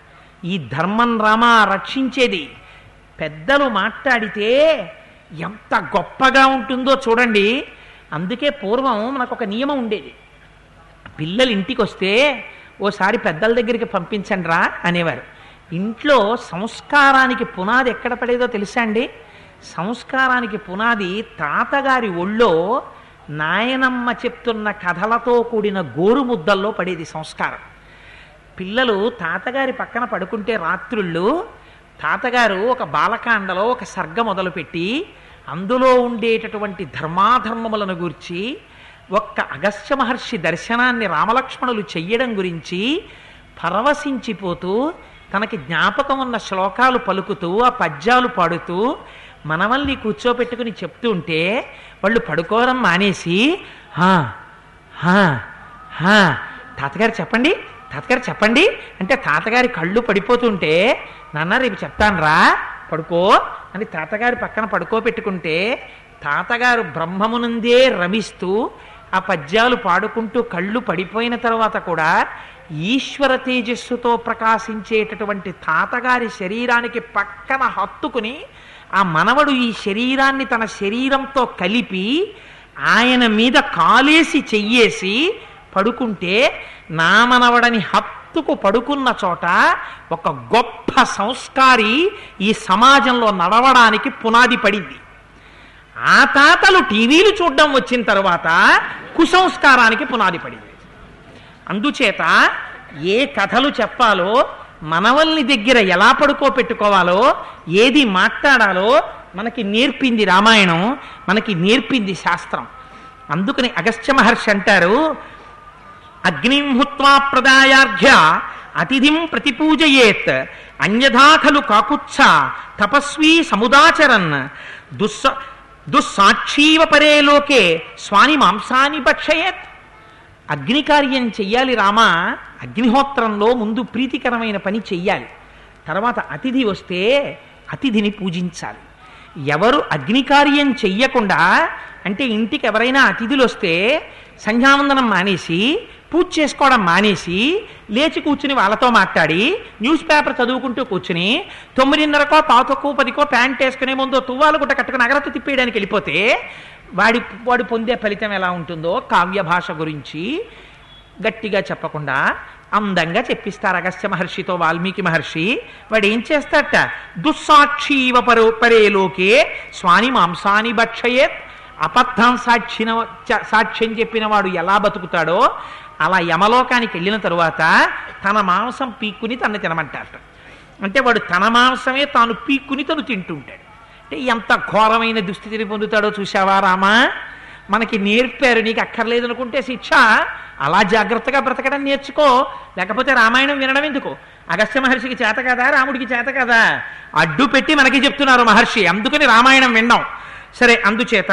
[SPEAKER 1] ఈ ధర్మం రామా రక్షించేది. పెద్దలు మాట్లాడితే ఎంత గొప్పగా ఉంటుందో చూడండి. అందుకే పూర్వం మనకు ఒక నియమం ఉండేది. పిల్లలు ఇంటికి వస్తే ఓసారి పెద్దల దగ్గరికి పంపించండి రా అనేవారు. ఇంట్లో సంస్కారానికి పునాది ఎక్కడ పడేదో తెలుసా అండి? సంస్కారానికి పునాది తాతగారి ఒళ్ళో నాయనమ్మ చెప్తున్న కథలతో కూడిన గోరు ముద్దల్లో పడేది సంస్కారం. పిల్లలు తాతగారి పక్కన పడుకుంటే రాత్రుళ్ళు తాతగారు ఒక బాలకాండలో ఒక సర్గ మొదలుపెట్టి అందులో ఉండేటటువంటి ధర్మాధర్మములను గూర్చి ఒక్క అగస్త్య మహర్షి దర్శనాన్ని రామలక్ష్మణులు చెయ్యడం గురించి పరవశించిపోతూ తనకి జ్ఞాపకం ఉన్న శ్లోకాలు పలుకుతూ ఆ పద్యాలు పాడుతూ మనవల్ని కూర్చోపెట్టుకుని చెప్తూ ఉంటే వాళ్ళు పడుకోవడం మానేసి తాతగారు చెప్పండి తాతగారు చెప్పండి. అంటే తాతగారి కళ్ళు పడిపోతుంటే నాన్న రేపు చెప్తానురా పడుకో. అని తాతగారి పక్కన పడుకోబెట్టుకుంటే తాతగారు బ్రహ్మమునందే రమిస్తూ ఆ పద్యాలు పాడుకుంటూ కళ్ళు పడిపోయిన తర్వాత కూడా ఈశ్వర తేజస్సుతో ప్రకాశించేటటువంటి తాతగారి శరీరానికి పక్కన హత్తుకుని ఆ మనవడు ఈ శరీరాన్ని తన శరీరంతో కలిపి ఆయన మీద కాలేసి చెయ్యేసి పడుకుంటే నా మనవడని హత్తుకు పడుకున్న చోట ఒక గొప్ప సంస్కారి ఈ సమాజంలో నడవడానికి పునాది పడింది. ఆ తాతలు టీవీలు చూడడం వచ్చిన తర్వాత కుసంస్కారానికి పునాది పడింది. అందుచేత ఏ కథలు చెప్పాలో మనవల్ని దగ్గర ఎలా పడుకోపెట్టుకోవాలో ఏది మాట్లాడాలో మనకి నేర్పింది రామాయణం మనకి నేర్పింది శాస్త్రం. అందుకని అగస్త్య మహర్షి అంటారు అగ్నింహుత్వా ప్రదాయార్ఘ్య అతిథిం ప్రతిపూజయేత్ అన్యథా ఖలు కాకుత్స తపస్వీ సముదాచరన్ దుస్స దుస్సాక్షీవ పరే లోకే స్వాని మాంసాని భక్షయేత్. అగ్నికార్యం చెయ్యాలి రామ అగ్నిహోత్రంలో ముందు ప్రీతికరమైన పని చెయ్యాలి. తర్వాత అతిథి వస్తే అతిథిని పూజించాలి. ఎవరు అగ్నికార్యం చెయ్యకుండా అంటే ఇంటికి ఎవరైనా అతిథులు వస్తే సంధ్యావందనం మానేసి పూజ చేసుకోవడం మానేసి లేచి కూర్చుని వాళ్ళతో మాట్లాడి న్యూస్ పేపర్ చదువుకుంటూ కూర్చుని తొమ్మిదిన్నరకో పాతకో పదికో ప్యాంట్ వేసుకునే ముందు తువ్వాలు గుట్ట కట్టుకుని అగరత్తు తిప్పేయడానికి వెళ్ళిపోతే వాడి వాడు పొందే ఫలితం ఎలా ఉంటుందో కావ్య భాష గురించి గట్టిగా చెప్పకుండా అందంగా చెప్పిస్తారు అగస్త్య మహర్షితో వాల్మీకి మహర్షి. వాడు ఏం చేస్తాట దుస్సాక్షీవ పరో పరేలోకే స్వాని మాంసాని భక్షయేత్ అబద్ధం సాక్షిన సాక్ష్యం చెప్పిన వాడు ఎలా బతుకుతాడో అలా యమలోకానికి వెళ్ళిన తరువాత తన మాంసం పీక్కుని తను తినమంటారట. అంటే వాడు తన మాంసమే తాను పీక్కుని తను తింటుంటాడు. అంటే ఎంత ఘోరమైన దుస్థితిని పొందుతాడో చూసావా రామా? మనకి నేర్పారు నీకు అక్కర్లేదు అనుకుంటే శిక్ష. అలా జాగ్రత్తగా బ్రతకడం నేర్చుకో. లేకపోతే రామాయణం వినడం ఎందుకు? అగస్త్య మహర్షికి చేత కదా రాముడికి చేత కదా? అడ్డు పెట్టి మనకి చెప్తున్నారు మహర్షి అందుకని రామాయణం విన్నాం. సరే అందుచేత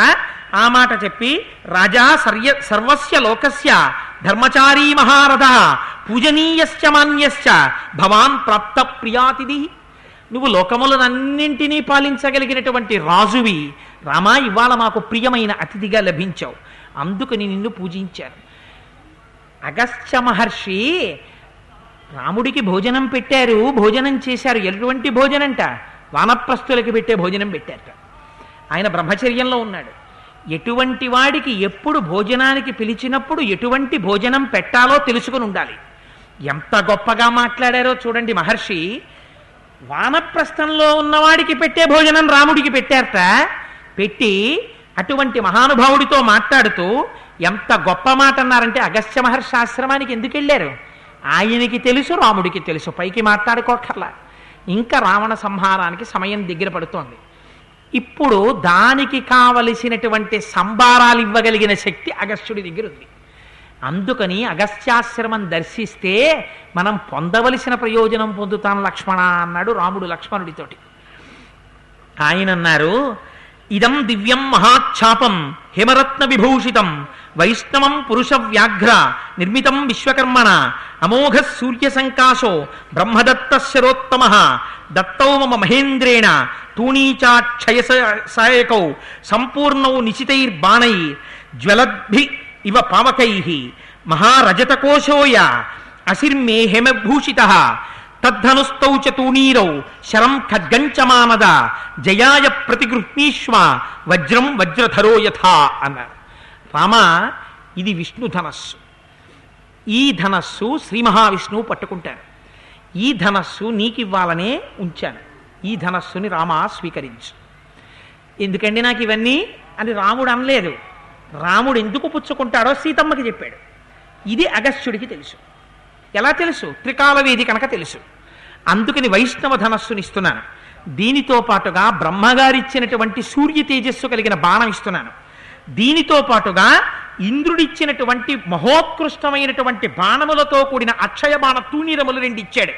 [SPEAKER 1] ఆ మాట చెప్పి రాజా సర్య సర్వస్య లోకస్య ధర్మచారీ మహారథ పూజనీయశ్చ మాన్యశ్చ భవాన్ ప్రాప్త ప్రియాతిథి. నువ్వు లోకములనన్నింటినీ పాలించగలిగినటువంటి రాజువి రామా ఇవాళ మాకు ప్రియమైన అతిథిగా లభించావు. అందుకని నిన్ను పూజించాను. అగస్త్య మహర్షి రాముడికి భోజనం పెట్టారు భోజనం చేశారు. ఎటువంటి భోజనంట? వానప్రస్తులకి పెట్టే భోజనం పెట్టారట. ఆయన బ్రహ్మచర్యంలో ఉన్నాడు. ఎటువంటి వాడికి ఎప్పుడు భోజనానికి పిలిచినప్పుడు ఎటువంటి భోజనం పెట్టాలో తెలుసుకుని ఉండాలి. ఎంత గొప్పగా మాట్లాడారో చూడండి మహర్షి. వానప్రస్థంలో ఉన్నవాడికి పెట్టే భోజనం రాముడికి పెట్టారట. పెట్టి అటువంటి మహానుభావుడితో మాట్లాడుతూ ఎంత గొప్ప మాట అన్నారంటే అగస్త్య మహర్షి ఆశ్రమానికి ఎందుకు వెళ్ళారు? ఆయనకి తెలుసు రాముడికి తెలుసు పైకి మాట్లాడుకోకర్లా ఇంకా రావణ సంహారానికి సమయం దగ్గర పడుతోంది. ఇప్పుడు దానికి కావలసినటువంటి సంభారాలు ఇవ్వగలిగిన శక్తి అగస్త్యుడి దగ్గర ఉంది. అందుకని అగస్త్యాశ్రమం దర్శిస్తే మనం పొందవలసిన ప్రయోజనం పొందుతాను లక్ష్మణ అన్నాడు రాముడు లక్ష్మణుడితోటి. ఆయన అన్నారు ఇదం దివ్యం మహాఛాపం హిమరత్న విభూషితం వైష్ణవం పురుష వ్యాఘ్ర నిర్మితం విశ్వకర్మణ అమోఘ సూర్య సంకాశో బ్రహ్మదత్త శరోత్తమ దత్తౌ మమ మహేంద్రేణ తూణీచాక్షయ సాయకౌ సంపూర్ణౌ నిశితైర్బాణై జ్వలద్భి ఇవ పావకై మహారజతకోశోయ అసిర్మే హేమభూషిత తద్ధనుస్తౌ చ శరం ఖడ్గంచమానద జయాయ ప్రతిగృహ్ణీష్వ వజ్రం వజ్రధరో యథా అన్నారు రామ ఇది విష్ణు ధనస్సు. ఈ ధనస్సు శ్రీ మహావిష్ణువు పట్టుకుంటాను ఈ ధనస్సు నీకివ్వాలనే ఉంచాను. ఈ ధనస్సుని రామ స్వీకరించు. ఎందుకండి నాకు ఇవన్నీ? అని రాముడు అనలేదు. రాముడు ఎందుకు పుచ్చుకుంటాడో సీతమ్మకి చెప్పాడు. ఇది అగస్త్యుడికి తెలుసు. ఎలా తెలుసు? త్రికాలవేది కనుక తెలుసు. అందుకని వైష్ణవ ధనస్సుని ఇస్తున్నాను దీనితో పాటుగా బ్రహ్మగారిచ్చినటువంటి సూర్య తేజస్సు కలిగిన బాణం ఇస్తున్నాను. దీనితో పాటుగా ఇంద్రుడిచ్చినటువంటి మహోత్కృష్టమైనటువంటి బాణములతో కూడిన అక్షయ బాణ తూణీరములు రెండు ఇచ్చాడు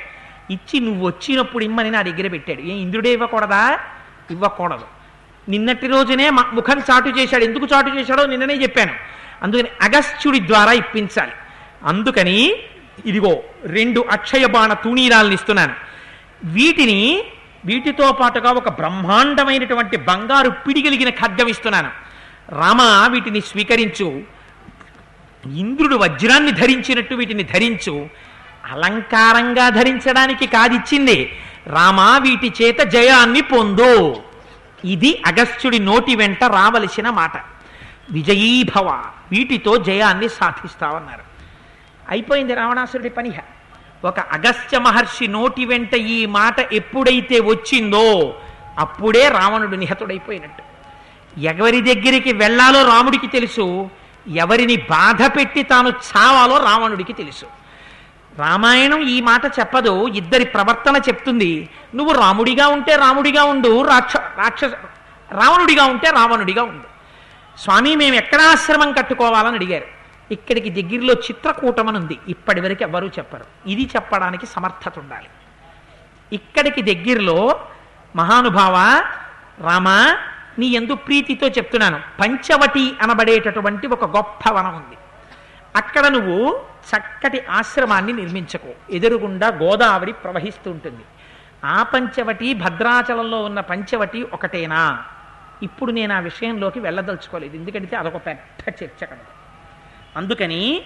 [SPEAKER 1] ఇచ్చి నువ్వు వచ్చినప్పుడు ఇమ్మని నా దగ్గర పెట్టాడు. ఏ ఇంద్రుడే ఇవ్వకూడదా? ఇవ్వకూడదు. నిన్నటి రోజునే మ- ముఖం చాటు చేశాడు. ఎందుకు చాటు చేశాడో నిన్ననే చెప్పాను. అందుకని అగస్త్యుడి ద్వారా ఇప్పించాలి. అందుకని ఇదిగో రెండు అక్షయ బాణ తూణీరాలను ఇస్తున్నాను. వీటిని వీటితో పాటుగా ఒక బ్రహ్మాండమైనటువంటి బంగారు పిడిగలిగిన ఖడ్గం ఇస్తున్నాను. రామ వీటిని స్వీకరించు. ఇంద్రుడు వజ్రాన్ని ధరించినట్టు వీటిని ధరించు. అలంకారంగా ధరించడానికి కాదిచ్చింది. రామా వీటి చేత జయాన్ని పొందు. ఇది అగస్త్యుడి నోటి వెంట రావలసిన మాట. విజయీభవ వీటితో జయాన్ని సాధిస్తావన్నారు. అయిపోయింది రావణాసురుడి పనిహ ఒక అగస్త్య మహర్షి నోటి వెంట ఈ మాట ఎప్పుడైతే వచ్చిందో అప్పుడే రావణుడు నిహతుడైపోయినట్టు. ఎవరి దగ్గరికి వెళ్ళాలో రాముడికి తెలుసు ఎవరిని బాధ పెట్టి తాను చావాలో రావణుడికి తెలుసు. రామాయణం ఈ మాట చెప్పదు ఇద్దరి ప్రవర్తన చెప్తుంది. నువ్వు రాముడిగా ఉంటే రాముడిగా ఉండు రాక్ష రాక్షస రావణుడిగా ఉంటే రావణుడిగా ఉండు. స్వామి మేము ఎక్కడ ఆశ్రమం కట్టుకోవాలని అడిగారు. ఇక్కడికి దగ్గరలో చిత్రకూటం అని ఉంది. ఇప్పటి వరకు ఎవరూ చెప్పరు. ఇది చెప్పడానికి సమర్థత ఉండాలి. ఇక్కడికి దగ్గరలో మహానుభావ రామ నీ ఎందు ప్రీతితో చెప్తున్నాను. పంచవటి అనబడేటటువంటి ఒక గొప్ప వనం ఉంది. అక్కడ నువ్వు చక్కటి ఆశ్రమాన్ని నిర్మించకు. ఎదురుగుండా గోదావరి ప్రవహిస్తూ ఉంటుంది ఆ పంచవటి భద్రాచలంలో ఉన్న పంచవటి ఒకటేనా? ఇప్పుడు నేను ఆ విషయంలోకి వెళ్ళదలుచుకోలేదు. ఎందుకంటే అదొక పెద్ద చర్చ కనుక అందుకని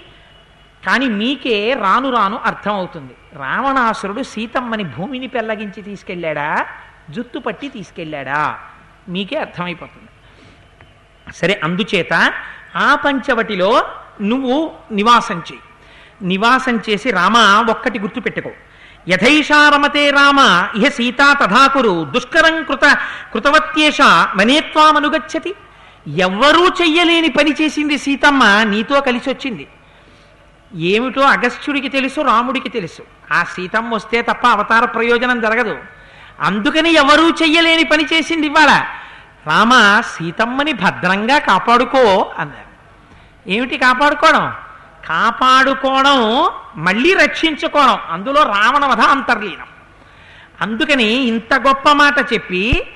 [SPEAKER 1] కానీ మీకే రాను రాను అర్థమవుతుంది. రావణాసురుడు సీతమ్మని భూమిని పెల్లగించి తీసుకెళ్ళాడా? జుత్తు పట్టి తీసుకెళ్ళాడా? మీకే అర్థమైపోతుంది. సరే అందుచేత ఆ పంచవటిలో నువ్వు నివాసం చేయి నివాసం చేసి రామ ఒక్కటి గుర్తుపెట్టుకో యథైషారమతే రామ ఇహ సీతా తథాకురు దుష్కరం కృత కృతవత్యేష మనేత్వామనుగచ్చతి. ఎవ్వరూ చెయ్యలేని పని చేసింది సీతమ్మ నీతో కలిసి వచ్చింది. ఏమిటో అగస్త్యుడికి తెలుసు రాముడికి తెలుసు. ఆ సీతమ్మ వస్తే తప్ప అవతార ప్రయోజనం జరగదు. అందుకని ఎవరూ చెయ్యలేని పని చేసింది ఇవాళ. రామ సీతమ్మని భద్రంగా కాపాడుకో అన్నారు. ఏమిటి కాపాడుకోవడం? కాపాడుకోవడం మళ్ళీ రక్షించుకోవడం. అందులో రావణవధ అంతర్లీనం. అందుకని ఇంత గొప్ప మాట చెప్పి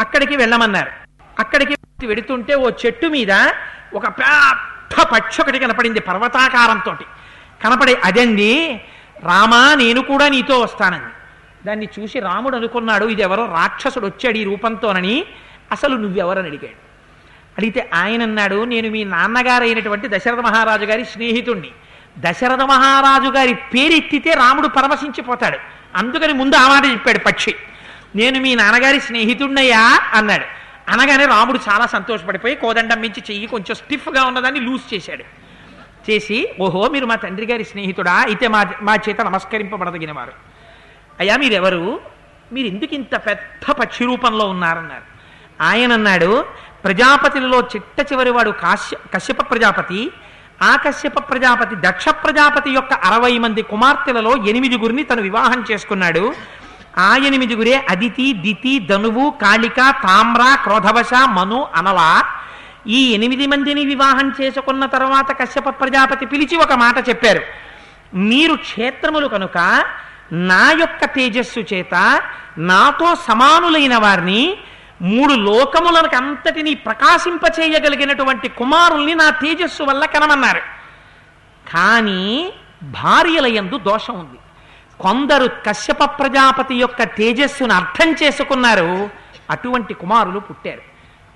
[SPEAKER 1] అక్కడికి వెళ్ళమన్నారు. అక్కడికి వెడుతుంటే ఓ చెట్టు మీద ఒక పెద్ద పక్షి ఒకటి కనపడింది పర్వతాకారంతో కనపడే అదండి రామా నేను కూడా నీతో వస్తానండి దాన్ని చూసి రాముడు అనుకున్నాడు ఇది ఎవరో రాక్షసుడు వచ్చాడు ఈ రూపంతోనని. అసలు నువ్వెవరని అడిగాడు. అడిగితే ఆయన అన్నాడు నేను మీ నాన్నగారు అయినటువంటి దశరథ మహారాజు గారి స్నేహితుణ్ణి. దశరథ మహారాజు గారి పేరెత్తితే రాముడు పరవశించిపోతాడు. అందుకని ముందు ఆ మాట చెప్పాడు పక్షి. నేను మీ నాన్నగారి స్నేహితుణ్ణయ్యా అన్నాడు. అనగానే రాముడు చాలా సంతోషపడిపోయి కోదండం మించి చెయ్యి కొంచెం స్టిఫ్గా ఉన్నదాన్ని లూజ్ చేశాడు. చేసి ఓహో మీరు మా తండ్రి గారి స్నేహితుడా? అయితే మా మా చేత నమస్కరింపబడదగిన వారు అయ్యా మీరెవరు? మీరు ఎందుకు ఇంత పెద్ద పక్షి రూపంలో ఉన్నారన్నారు? ఆయన అన్నాడు ప్రజాపతిలలో చిట్ట చివరి వాడు కాశ్య కశ్యప ప్రజాపతి. ఆ కశ్యప ప్రజాపతి దక్ష ప్రజాపతి యొక్క అరవై మంది కుమార్తెలలో ఎనిమిదిగురిని తను వివాహం చేసుకున్నాడు. ఆ ఎనిమిదిగురే అదితి దితి ధనువు కాళిక తామ్ర క్రోధవశ మను అనల. ఈ ఎనిమిది మందిని వివాహం చేసుకున్న తర్వాత కశ్యప ప్రజాపతి పిలిచి ఒక మాట చెప్పారు. మీరు క్షేత్రములు కనుక నా యొక్క తేజస్సు చేత నాతో సమానులైన వారిని మూడు లోకములకు అంతటినీ ప్రకాశింపచేయగలిగినటువంటి కుమారుల్ని నా తేజస్సు వల్ల కనమన్నారు. కానీ భార్యల ఎందు దోషం ఉంది. కొందరు కశ్యప ప్రజాపతి యొక్క తేజస్సును అర్థం చేసుకున్నారు. అటువంటి కుమారులు పుట్టారు.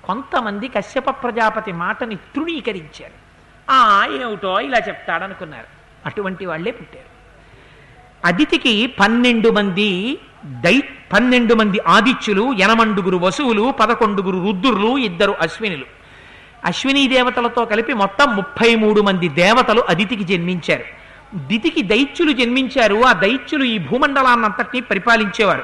[SPEAKER 1] కొంతమంది కశ్యప ప్రజాపతి మాటని తృణీకరించారు. ఆ ఏమిటో ఇలా చెప్తాడనుకున్నారు. అటువంటి వాళ్ళే పుట్టారు. అదితికి పన్నెండు మంది దై పన్నెండు మంది ఆదిత్యులు ఎనమండుగురు వసువులు పదకొండుగురు రుద్రులు ఇద్దరు అశ్వినులు. అశ్విని దేవతలతో కలిపి మొత్తం ముప్పై మూడు మంది దేవతలు అదితికి జన్మించారు. దితికి దైత్యులు జన్మించారు. ఆ దైత్యులు ఈ భూమండలాన్నంతటినీ పరిపాలించేవారు.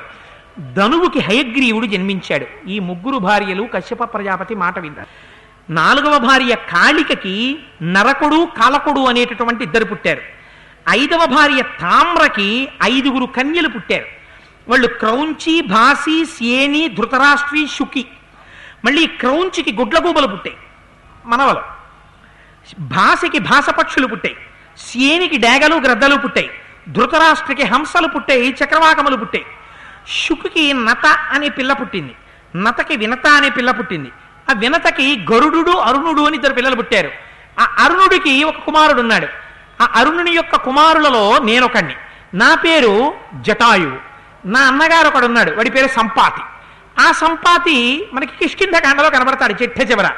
[SPEAKER 1] ధనువుకి హయగ్రీవుడు జన్మించాడు. ఈ ముగ్గురు భార్యలు కశ్యప ప్రజాపతి మాట విన్నారు. నాలుగవ భార్య కాళికకి నరకుడు కాలకుడు అనేటటువంటి ఇద్దరు పుట్టారు. ఐదవ భార్య తామ్రకి ఐదుగురు కన్యలు పుట్టారు. వాళ్ళు క్రౌంచి భాసి సేని ధృతరాష్ట్రి శుకి. మళ్ళీ క్రౌంచికి గుడ్లగూబలు పుట్టాయి. మనవలు. భాషకి భాషపక్షులు పుట్టాయి. సేనికి డేగలు గ్రద్దలు పుట్టాయి. ధృతరాష్ట్రకి హంసలు పుట్టాయి చక్రవాకములు పుట్టాయి. శుకుకి నత అనే పిల్ల పుట్టింది. నతకి వినత అనే పిల్ల పుట్టింది. ఆ వినతకి గరుడు అరుణుడు అని ఇద్దరు పిల్లలు పుట్టారు. ఆ అరుణుడికి ఒక కుమారుడు ఉన్నాడు. ఆ అరుణుని యొక్క కుమారులలో నేనొకడిని నా పేరు జటాయువు. నా అన్నగారు ఒకడున్నాడు వాడి పేరు సంపాతి. ఆ సంపాతి మనకి కిష్కింధకాండలో కనబడతాడు చిట్ట చివర.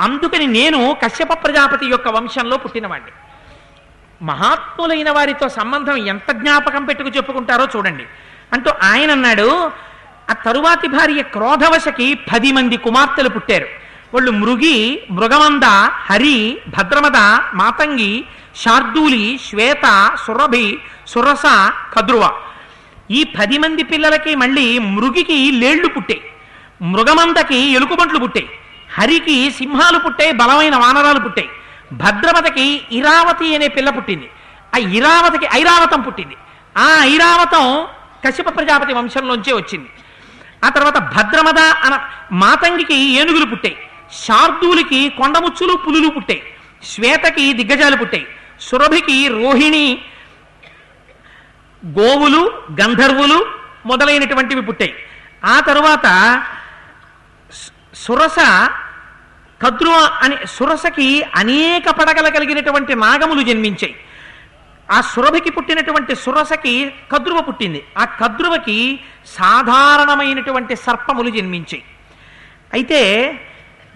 [SPEAKER 1] అందుకని నేను కశ్యప ప్రజాపతి యొక్క వంశంలో పుట్టినవాడిని మహాత్ములైన వారితో సంబంధం ఎంత జ్ఞాపకం పెట్టుకు చెప్పుకుంటారో చూడండి. అంటూ ఆయన అన్నాడు ఆ తరువాతి భార్య క్రోధవశకి పది మంది కుమార్తెలు పుట్టారు. వాళ్ళు మృగి మృగమంద హరి భద్రమద మాతంగి శార్దూలి శ్వేత సురభి సురస కద్రువ. ఈ పది మంది పిల్లలకి మళ్ళీ మృగికి లేళ్ళు పుట్టాయి. మృగమందకి ఎలుకబంట్లు పుట్టాయి. హరికి సింహాలు పుట్టాయి బలమైన వానరాలు పుట్టాయి. భద్రమతకి ఇరావతి అనే పిల్ల పుట్టింది. ఆ ఇరావతికి ఐరావతం పుట్టింది. ఆ ఐరావతం కశ్యప ప్రజాపతి వంశంలోంచే వచ్చింది. ఆ తర్వాత భద్రమద అన మాతంగికి ఏనుగులు పుట్టాయి. శార్దూలికి కొండముచ్చులు పులులు పుట్టాయి. శ్వేతకి దిగ్గజాలు పుట్టాయి. సురభికి రోహిణి గోవులు గంధర్వులు మొదలైనటువంటివి పుట్టాయి. ఆ తరువాత సురస కద్రువ అని సురసకి అనేక పడగలు కలిగినటువంటి నాగములు జన్మించాయి. ఆ సురభికి పుట్టినటువంటి సురసకి కద్రువ పుట్టింది. ఆ కద్రువకి సాధారణమైనటువంటి సర్పములు జన్మించాయి. అయితే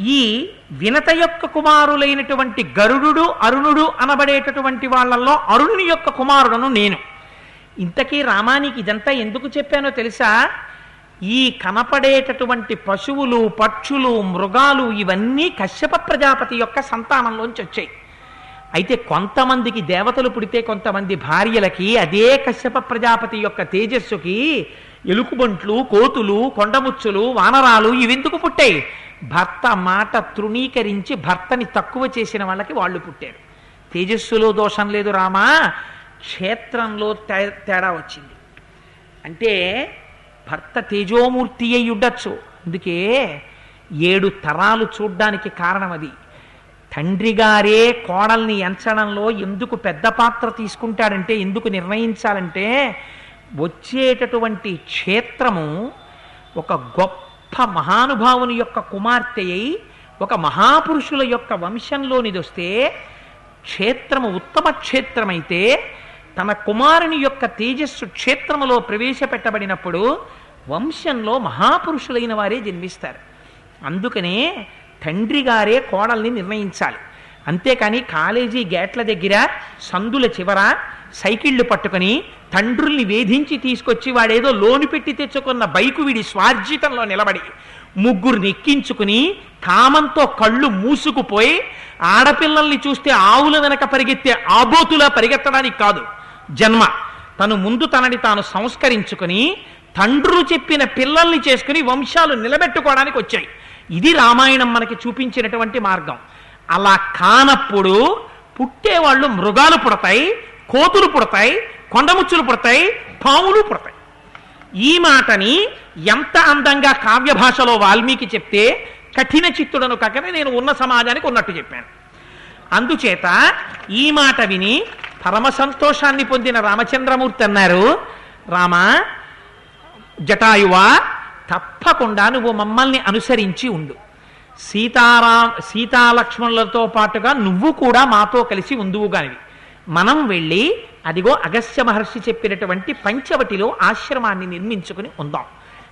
[SPEAKER 1] ఈ వినత యొక్క కుమారులైనటువంటి గరుడు అరుణుడు అనబడేటటువంటి వాళ్ళల్లో అరుణుని యొక్క కుమారుడను నేను. ఇంతకీ రామానికి ఇదంతా ఎందుకు చెప్పానో తెలుసా? ఈ కనపడేటటువంటి పశువులు పక్షులు మృగాలు ఇవన్నీ కశ్యప ప్రజాపతి యొక్క సంతానంలోంచి వచ్చాయి. అయితే కొంతమందికి దేవతలు పుడితే కొంతమంది భార్యలకి అదే కశ్యప ప్రజాపతి యొక్క తేజస్సుకి ఎలుకుబంట్లు కోతులు కొండముచ్చులు వానరాలు ఇవెందుకు పుట్టాయి? భర్త మాట తృణీకరించి భర్తని తక్కువ చేసిన వాళ్ళకి వాళ్ళు పుట్టారు. తేజస్సులో దోషం లేదు రామా క్షేత్రంలో తే- తేడా వచ్చింది. అంటే భర్త తేజోమూర్తి అయి ఉండొచ్చు అందుకే ఏడు తరాలు చూడ్డానికి కారణం అది తండ్రి గారే కోడల్ని ఎంచడంలో ఎందుకు పెద్ద పాత్ర తీసుకుంటాడంటే ఎందుకు నిర్ణయించాలంటే వచ్చేటటువంటి క్షేత్రము ఒక గొప్ప మహానుభావుని యొక్క కుమార్తె అయి ఒక మహాపురుషుల యొక్క వంశంలోనిది వస్తే క్షేత్రము ఉత్తమ క్షేత్రమైతే తన కుమారుని యొక్క తేజస్సు క్షేత్రములో ప్రవేశపెట్టబడినప్పుడు వంశంలో మహాపురుషులైన వారే జన్మిస్తారు. అందుకనే తండ్రి గారే కోడల్ని నిర్ణయించాలి. అంతేకాని కాలేజీ గేట్ల దగ్గర సందుల చివర సైకిళ్ళు పట్టుకొని తండ్రుల్ని వేధించి తీసుకొచ్చి వాడేదో లోను పెట్టి తెచ్చుకున్న బైకు వీడి స్వార్జితంలో నిలబడి ముగ్గురిని ఎక్కించుకుని కామంతో కళ్ళు మూసుకుపోయి ఆడపిల్లల్ని చూస్తే ఆవుల వెనక పరిగెత్తే ఆబోతులా పరిగెత్తడానికి కాదు. జన్మ. తను ముందు తనని తాను సంస్కరించుకుని తండ్రులు చెప్పిన పిల్లల్ని చేసుకుని వంశాలు నిలబెట్టుకోవడానికి వచ్చాయి. ఇది రామాయణం మనకి చూపించినటువంటి మార్గం. అలా కానప్పుడు పుట్టేవాళ్ళు మృగాలు పుడతాయి కోతులు పుడతాయి కొండముచ్చులు పుడతాయి పాములు పుడతాయి. ఈ మాటని ఎంత అందంగా కావ్య భాషలో వాల్మీకి చెప్తే కఠిన చిత్తుడను కాకనే నేను ఉన్న సమాజానికి ఉన్నట్టు చెప్పాను. అందుచేత ఈ మాట విని పరమ సంతోషాన్ని పొందిన రామచంద్రమూర్తి అన్నారు రామా జటాయువా? తప్పకుండా నువ్వు మమ్మల్ని అనుసరించి ఉండు. సీతారా సీతాలక్ష్మణులతో పాటుగా నువ్వు కూడా మాతో కలిసి ఉందువుగానివి మనం వెళ్ళి అదిగో అగస్త్య మహర్షి చెప్పినటువంటి పంచవటిలో ఆశ్రమాన్ని నిర్మించుకుని ఉందాం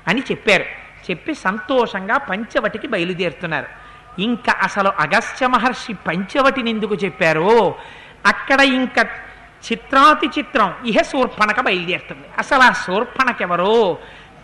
[SPEAKER 1] అని చెప్పారు. చెప్పి సంతోషంగా పంచవటికి బయలుదేరుతున్నారు. ఇంకా అసలు అగస్త్య మహర్షి పంచవటిని ఎందుకు చెప్పారో అక్కడ ఇంకా చిత్రాతి చిత్రం ఇహ శూర్పణక బయలుదేరుతుంది. అసలు ఆ శూర్పణకెవరో?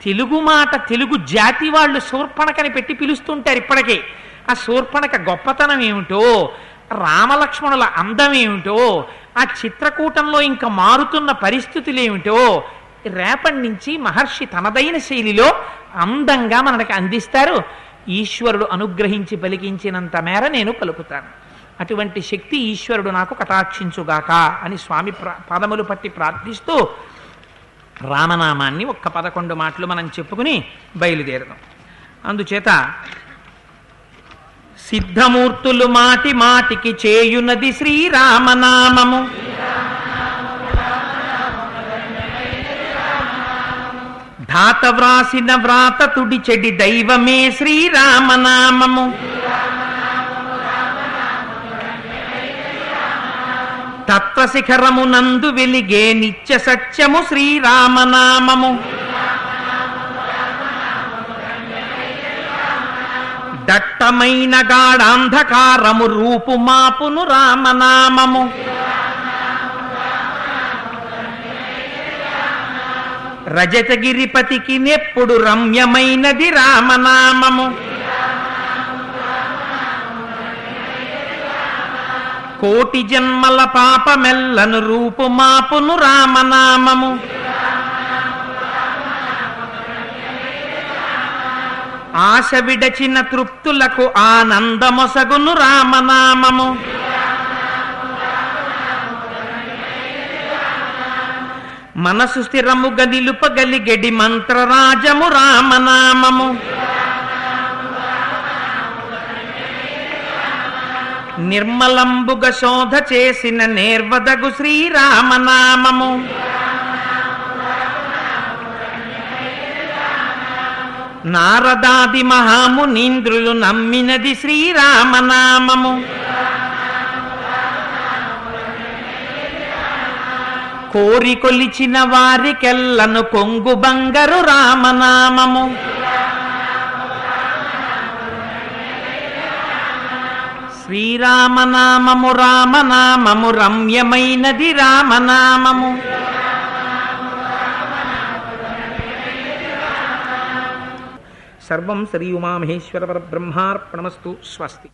[SPEAKER 1] తెలుగు మాట తెలుగు జాతి వాళ్ళు శూర్పణకని పెట్టి పిలుస్తుంటారు ఇప్పటికే. ఆ శూర్పణక గొప్పతనం ఏమిటో? రామలక్ష్మణుల అందం ఏమిటో? ఆ చిత్రకూటంలో ఇంకా మారుతున్న పరిస్థితులు ఏమిటో? రేపటి నుంచి మహర్షి తనదైన శైలిలో అందంగా మనకి అందిస్తారు. ఈశ్వరుడు అనుగ్రహించి పలికించినంత మేర నేను పలుకుతాను. అటువంటి శక్తి ఈశ్వరుడు నాకు కటాక్షించుగాక అని స్వామి పదములు పట్టి ప్రార్థిస్తూ రామనామాన్ని ఒక్క పదకొండు మాటలు మనం చెప్పుకుని బయలుదేరదాం. అందుచేత సిద్ధమూర్తులు మాటి మాటికి చేయునది శ్రీరామనామము. ధాత వ్రాసిన వ్రాత తుడి చెడి దైవమే శ్రీరామనామము. తత్వశిఖరమునందు వెలిగే నిత్య సత్యము శ్రీరామనామము. దట్టమైన గాఢాంధకారము రూపు మాపును రామనామము. రజతగిరిపతికి నెప్పుడు రమ్యమైనది రామనామము. కోటి జన్మల పాపమెల్లను రూపు మాపును రామనామము. ఆశ విడచిన తృప్తులకు ఆనందమొసగును రామనామము. మనసు స్థిరముగా నిలుపగలిగెడి మంత్రరాజము రామనామము. నిర్మలంబుగ శోధ చేసిన నేర్వదగు శ్రీరామనామము. నారదాది మహామునీంద్రులు నమ్మినది శ్రీరామనామము. కోరి కొలిచిన వారికెల్లను కొంగు బంగరు రామనామము. శ్రీరామనామము రామనామము రమ్యమైనది రామనామము. సర్వం శ్రీ ఉమామహేశ్వర పరబ్రహ్మార్పణమస్తు స్వస్తి.